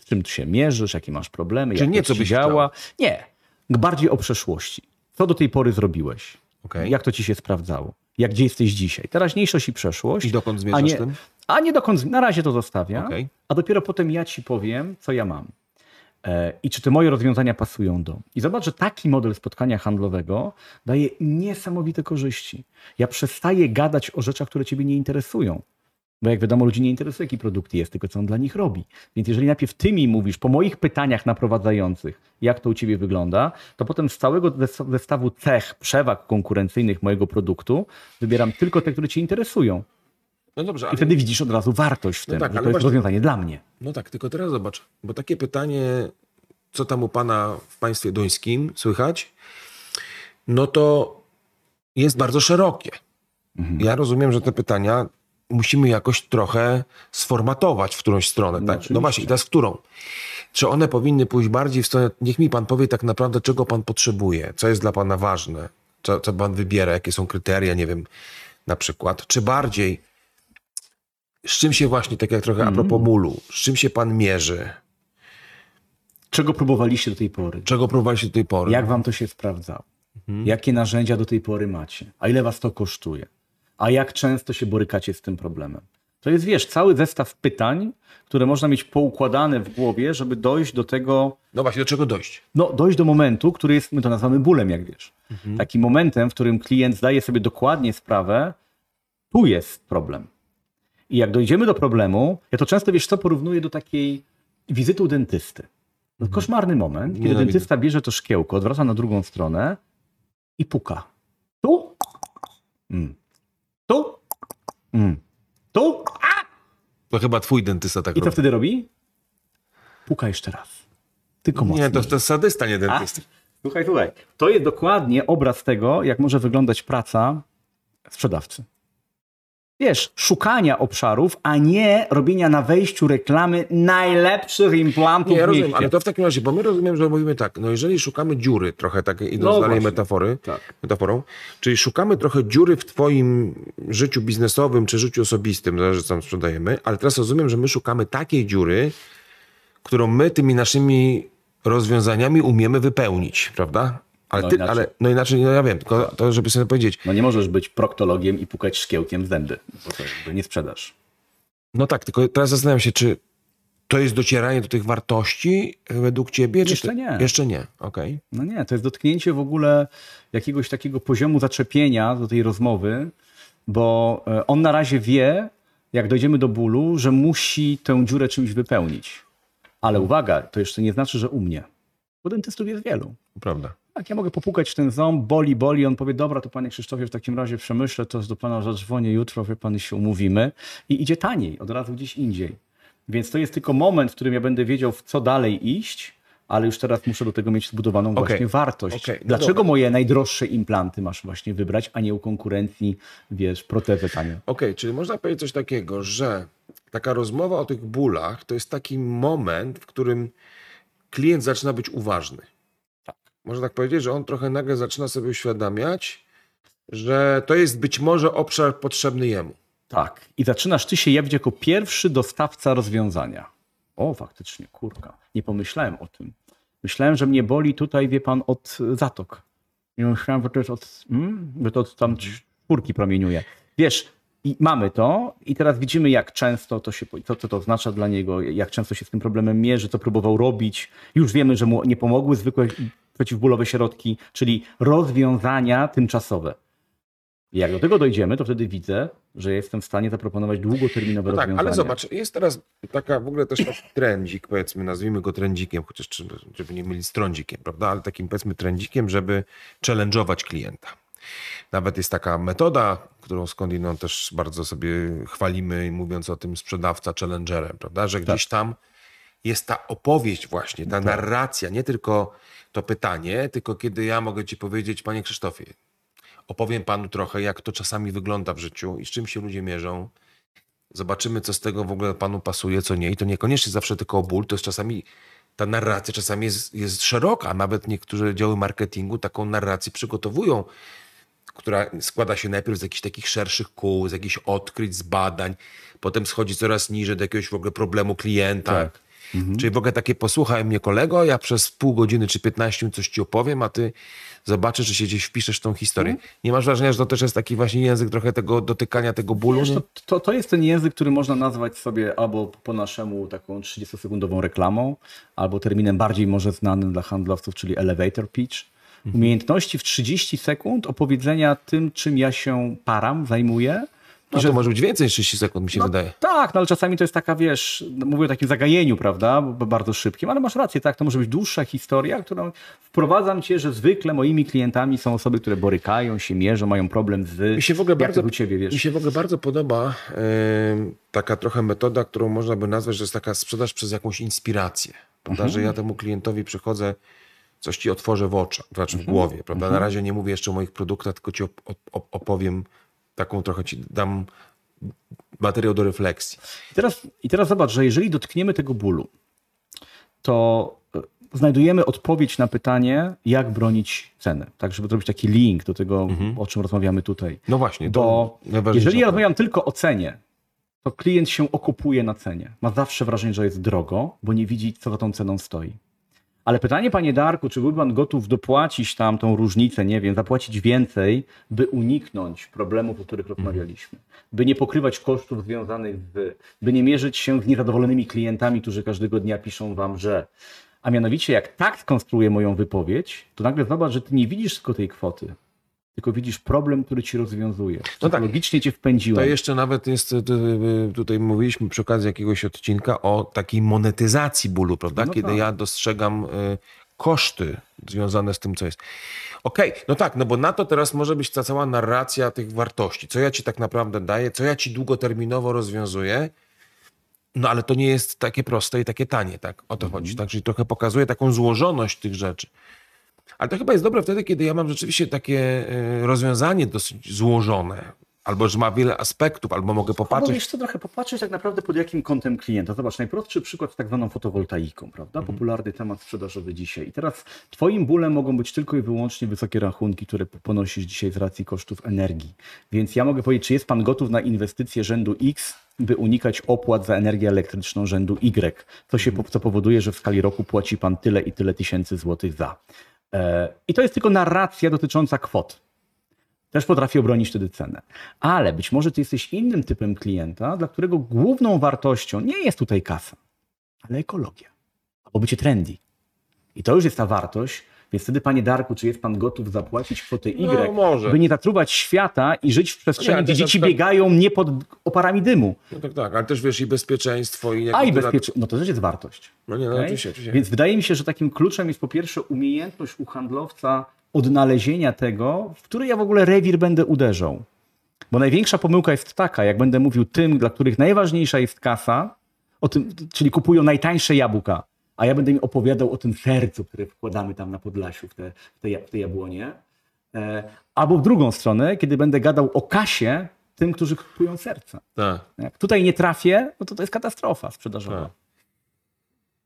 Z czym ty się mierzysz, jakie masz problemy, Czyli jak nie, to ci działa. Nie, bardziej o przeszłości. Co do tej pory zrobiłeś? Okej. Jak to ci się sprawdzało? Jak gdzie jesteś dzisiaj? Teraźniejszość i przeszłość. I dokąd a zmierzasz nie, tym? A nie dokąd. Na razie to zostawiam. Okej. A dopiero potem ja ci powiem, co ja mam. E, I czy te moje rozwiązania pasują do. I zobacz, że taki model spotkania handlowego daje niesamowite korzyści. Ja przestaję gadać o rzeczach, które ciebie nie interesują. Bo jak wiadomo, ludzi nie interesuje, jaki produkt jest, tylko co on dla nich robi. Więc jeżeli najpierw ty mi mówisz po moich pytaniach naprowadzających, jak to u ciebie wygląda, to potem z całego zes- zestawu cech, przewag konkurencyjnych mojego produktu wybieram tylko te, które cię interesują. No dobrze, I ale... wtedy widzisz od razu wartość w No tym, tak, że ale to jest właśnie- rozwiązanie dla mnie. No tak, tylko teraz zobacz, bo takie pytanie, co tam u pana w państwie duńskim słychać, no to jest bardzo szerokie. Ja rozumiem, że te pytania musimy jakoś trochę sformatować w którąś stronę. tak? No właśnie, i teraz w którą? Czy one powinny pójść bardziej w stronę, niech mi pan powie tak naprawdę, czego pan potrzebuje, co jest dla pana ważne, co, co pan wybiera, jakie są kryteria, nie wiem, na przykład. Czy bardziej, z czym się właśnie, tak jak trochę a propos mulu, z czym się pan mierzy, Czego próbowaliście do tej pory? czego próbowaliście do tej pory? Jak wam to się sprawdzało? Mhm. Jakie narzędzia do tej pory macie? A ile was to kosztuje? A jak często się borykacie z tym problemem? To jest, wiesz, cały zestaw pytań, które można mieć poukładane w głowie, żeby dojść do tego, No właśnie, do czego dojść? no, dojść do momentu, który jest, my to nazywamy bólem, jak wiesz. Mhm. Takim momentem, w którym klient zdaje sobie dokładnie sprawę, tu jest problem. I jak dojdziemy do problemu, ja to często, wiesz co, porównuję do takiej wizyty u dentysty. No, koszmarny moment, kiedy Nienawidzę. dentysta bierze to szkiełko, odwraca na drugą stronę i puka. Tu? Mm. Tu? Mm. Tu? To chyba twój dentysta tak I co robi. wtedy robi? Puka jeszcze raz. Tylko mocniej. Nie, to, to sadysta, nie A, dentysta. słuchaj, słuchaj. To jest dokładnie obraz tego, jak może wyglądać praca sprzedawcy. Wiesz, szukania obszarów, a nie robienia na wejściu reklamy najlepszych implantów Nie, ja rozumiem, ale to w takim razie, bo my rozumiem, że mówimy tak, no jeżeli szukamy dziury, trochę tak idąc No dalej metafory, Tak. metaforą, czyli szukamy trochę dziury w twoim życiu biznesowym czy życiu osobistym, zależy co tam sprzedajemy, ale teraz rozumiem, że my szukamy takiej dziury, którą my tymi naszymi rozwiązaniami umiemy wypełnić, prawda? Ale No ty, inaczej. ale, no inaczej, no ja wiem, tylko to, żeby sobie powiedzieć, No nie możesz być proktologiem i pukać szkiełkiem w zęby, bo to jakby nie sprzedasz. no tak, tylko teraz zastanawiam się, czy to jest docieranie do tych wartości według ciebie? Czy Jeszcze to- nie. Jeszcze nie, okej. No nie, to jest dotknięcie w ogóle jakiegoś takiego poziomu zaczepienia do tej rozmowy, bo e, on na razie wie, jak dojdziemy do bólu, że musi tę dziurę czymś wypełnić. Ale uwaga, to jeszcze nie znaczy, że u mnie. Bo dentystów jest wielu. Prawda. Tak, ja mogę popukać w ten ząb, boli, boli. On powie, dobra, to panie Krzysztofie, w takim razie przemyślę, to do pana zadzwonię jutro, wie pan, się umówimy. I idzie taniej, od razu gdzieś indziej. Więc to jest tylko moment, w którym ja będę wiedział, w co dalej iść, ale już teraz muszę do tego mieć zbudowaną Okej, właśnie wartość. okej, no Dlaczego dobra. moje najdroższe implanty masz właśnie wybrać, a nie u konkurencji, wiesz, protezę tanią? Okej, czyli można powiedzieć coś takiego, że taka rozmowa o tych bólach to jest taki moment, w którym klient zaczyna być uważny. Można tak powiedzieć, że on trochę nagle zaczyna sobie uświadamiać, że to jest być może obszar potrzebny jemu. Tak. I zaczynasz ty się jawić jako pierwszy dostawca rozwiązania. O, faktycznie, kurka. Nie pomyślałem o tym. Myślałem, że mnie boli tutaj, wie pan, od y, zatok. Nie myślałem, że to jest od, mm, że to od tam czwórki promieniuje. Wiesz, i mamy to i teraz widzimy, jak często to się, co, co to oznacza dla niego, jak często się z tym problemem mierzy, co próbował robić. Już wiemy, że mu nie pomogły zwykłe przeciwbólowe środki, czyli rozwiązania tymczasowe. Jak do tego dojdziemy, to wtedy widzę, że jestem w stanie zaproponować długoterminowe No tak, rozwiązania. ale zobacz, jest teraz taka w ogóle też taki trendzik, powiedzmy, nazwijmy go trendzikiem, chociaż żeby nie mylić z trądzikiem, prawda? Ale takim powiedzmy trendzikiem, żeby challenge'ować klienta. Nawet jest taka metoda, którą skądinąd też bardzo sobie chwalimy, mówiąc o tym sprzedawca challengerem, prawda? Że gdzieś tam jest ta opowieść właśnie, ta narracja, nie tylko to pytanie, tylko kiedy ja mogę ci powiedzieć, panie Krzysztofie, opowiem panu trochę, jak to czasami wygląda w życiu i z czym się ludzie mierzą. Zobaczymy, co z tego w ogóle panu pasuje, co nie. I to niekoniecznie zawsze tylko o ból, to jest czasami, ta narracja czasami jest, jest szeroka. Nawet niektóre działy marketingu taką narrację przygotowują, która składa się najpierw z jakichś takich szerszych kół, z jakichś odkryć, z badań, potem schodzi coraz niżej do jakiegoś w ogóle problemu klienta. Tak. Czyli w ogóle takie posłuchaj mnie kolego, ja przez pół godziny czy 15 minut coś ci opowiem, a ty zobaczysz, że się gdzieś wpiszesz w tą historię. Nie masz wrażenia, że to też jest taki właśnie język trochę tego dotykania tego bólu? Wiesz, to, to, to jest ten język, który można nazwać sobie albo po naszemu taką 30-sekundową reklamą, albo terminem bardziej może znanym dla handlowców, czyli elevator pitch. Umiejętności w 30 sekund opowiedzenia tym, czym ja się param, zajmuję. No, to może być więcej niż 30 sekund, mi się wydaje. Tak, no ale czasami to jest taka, wiesz, no, mówię o takim zagajeniu, prawda, bardzo szybkim, ale masz rację, tak, to może być dłuższa historia, którą wprowadzam cię, że zwykle moimi klientami są osoby, które borykają się, mierzą, mają problem z... Mi się w ogóle bardzo, u ciebie, wiesz? mi się w ogóle bardzo podoba em, taka trochę metoda, którą można by nazwać, że jest taka sprzedaż przez jakąś inspirację. Prawda? Mhm. Że ja temu klientowi przychodzę, coś ci otworzę w oczach, znaczy Mhm. w głowie. Prawda? Na razie nie mówię jeszcze o moich produktach, tylko ci op- op- opowiem taką trochę ci dam materiał do refleksji. I teraz, I teraz zobacz, że jeżeli dotkniemy tego bólu, to e, znajdujemy odpowiedź na pytanie, jak bronić ceny. Tak, żeby zrobić taki link do tego, o czym rozmawiamy tutaj. No właśnie, Bo jeżeli ja rozmawiam tylko o cenie, to klient się okupuje na cenie. Ma zawsze wrażenie, że jest drogo, bo nie widzi, co za tą ceną stoi. Ale pytanie, panie Darku, czy byłby pan gotów dopłacić tam tą różnicę, nie wiem, zapłacić więcej, by uniknąć problemów, o których rozmawialiśmy, by nie pokrywać kosztów związanych z, by nie mierzyć się z niezadowolonymi klientami, którzy każdego dnia piszą wam, że. A mianowicie, jak tak skonstruuję moją wypowiedź, to nagle zobacz, że ty nie widzisz tylko tej kwoty, tylko widzisz problem, który ci rozwiązuje. No tak. Logicznie cię wpędziłem. To jeszcze nawet jest, y, y, tutaj mówiliśmy przy okazji jakiegoś odcinka o takiej monetyzacji bólu, prawda? No Kiedy tak. ja dostrzegam y, koszty związane z tym, co jest. Okej, no tak, no bo na to teraz może być ta cała narracja tych wartości. Co ja ci tak naprawdę daję, co ja ci długoterminowo rozwiązuję. No ale to nie jest takie proste i takie tanie, tak? O to Mhm. chodzi. Tak, czyli trochę pokazuje taką złożoność tych rzeczy. Ale to chyba jest dobre wtedy, kiedy ja mam rzeczywiście takie y, rozwiązanie dosyć złożone, albo że ma wiele aspektów, albo mogę Albo popatrzeć. wiesz co, trochę popatrzeć tak naprawdę pod jakim kątem klienta. Zobacz, najprostszy przykład z tak zwaną fotowoltaiką, prawda? Popularny temat sprzedażowy dzisiaj. I teraz twoim bólem mogą być tylko i wyłącznie wysokie rachunki, które ponosisz dzisiaj z racji kosztów energii. Więc ja mogę powiedzieć, czy jest pan gotów na inwestycje rzędu X, by unikać opłat za energię elektryczną rzędu Y, co, się, co powoduje, że w skali roku płaci pan tyle i tyle tysięcy złotych za. E, I to jest tylko narracja dotycząca kwot też potrafi obronić wtedy cenę. Ale być może ty jesteś innym typem klienta, dla którego główną wartością nie jest tutaj kasa, ale ekologia. Albo bycie trendy. I to już jest ta wartość, więc wtedy, panie Darku, czy jest pan gotów zapłacić kwotę Y, No, może. by nie zatruwać świata i żyć w przestrzeni, gdzie dzieci przykład- biegają nie pod oparami dymu. No tak, tak, ale też wiesz i bezpieczeństwo i A i bezpieczeństwo. No to też jest wartość. No nie, no Okej? oczywiście, oczywiście. Więc wydaje mi się, że takim kluczem jest po pierwsze umiejętność u handlowca odnalezienia tego, w który ja w ogóle rewir będę uderzał. Bo największa pomyłka jest taka, jak będę mówił tym, dla których najważniejsza jest kasa, o tym, czyli kupują najtańsze jabłka, a ja będę im opowiadał o tym sercu, które wkładamy tam na Podlasiu w te, w te, w te jabłonie. E, albo w drugą stronę, kiedy będę gadał o kasie tym, którzy kupują serca. Tak. Jak tutaj nie trafię, no to to jest katastrofa sprzedażowa. Tak.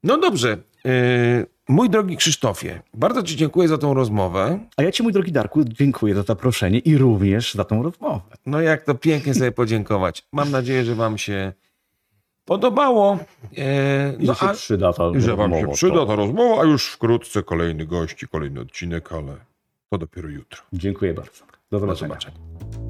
No dobrze. Yy, mój drogi Krzysztofie, bardzo Ci dziękuję za tą rozmowę. A ja Ci, mój drogi Darku, dziękuję za zaproszenie i również za tą rozmowę. No jak to pięknie sobie podziękować. Mam nadzieję, że Wam się podobało. Yy, I no że się a przyda ta I że wam się rozmowa, przyda ta rozmowa, a już wkrótce kolejny gości, kolejny odcinek, ale to dopiero jutro. Dziękuję bardzo. Do do zobaczenia. zobaczenia.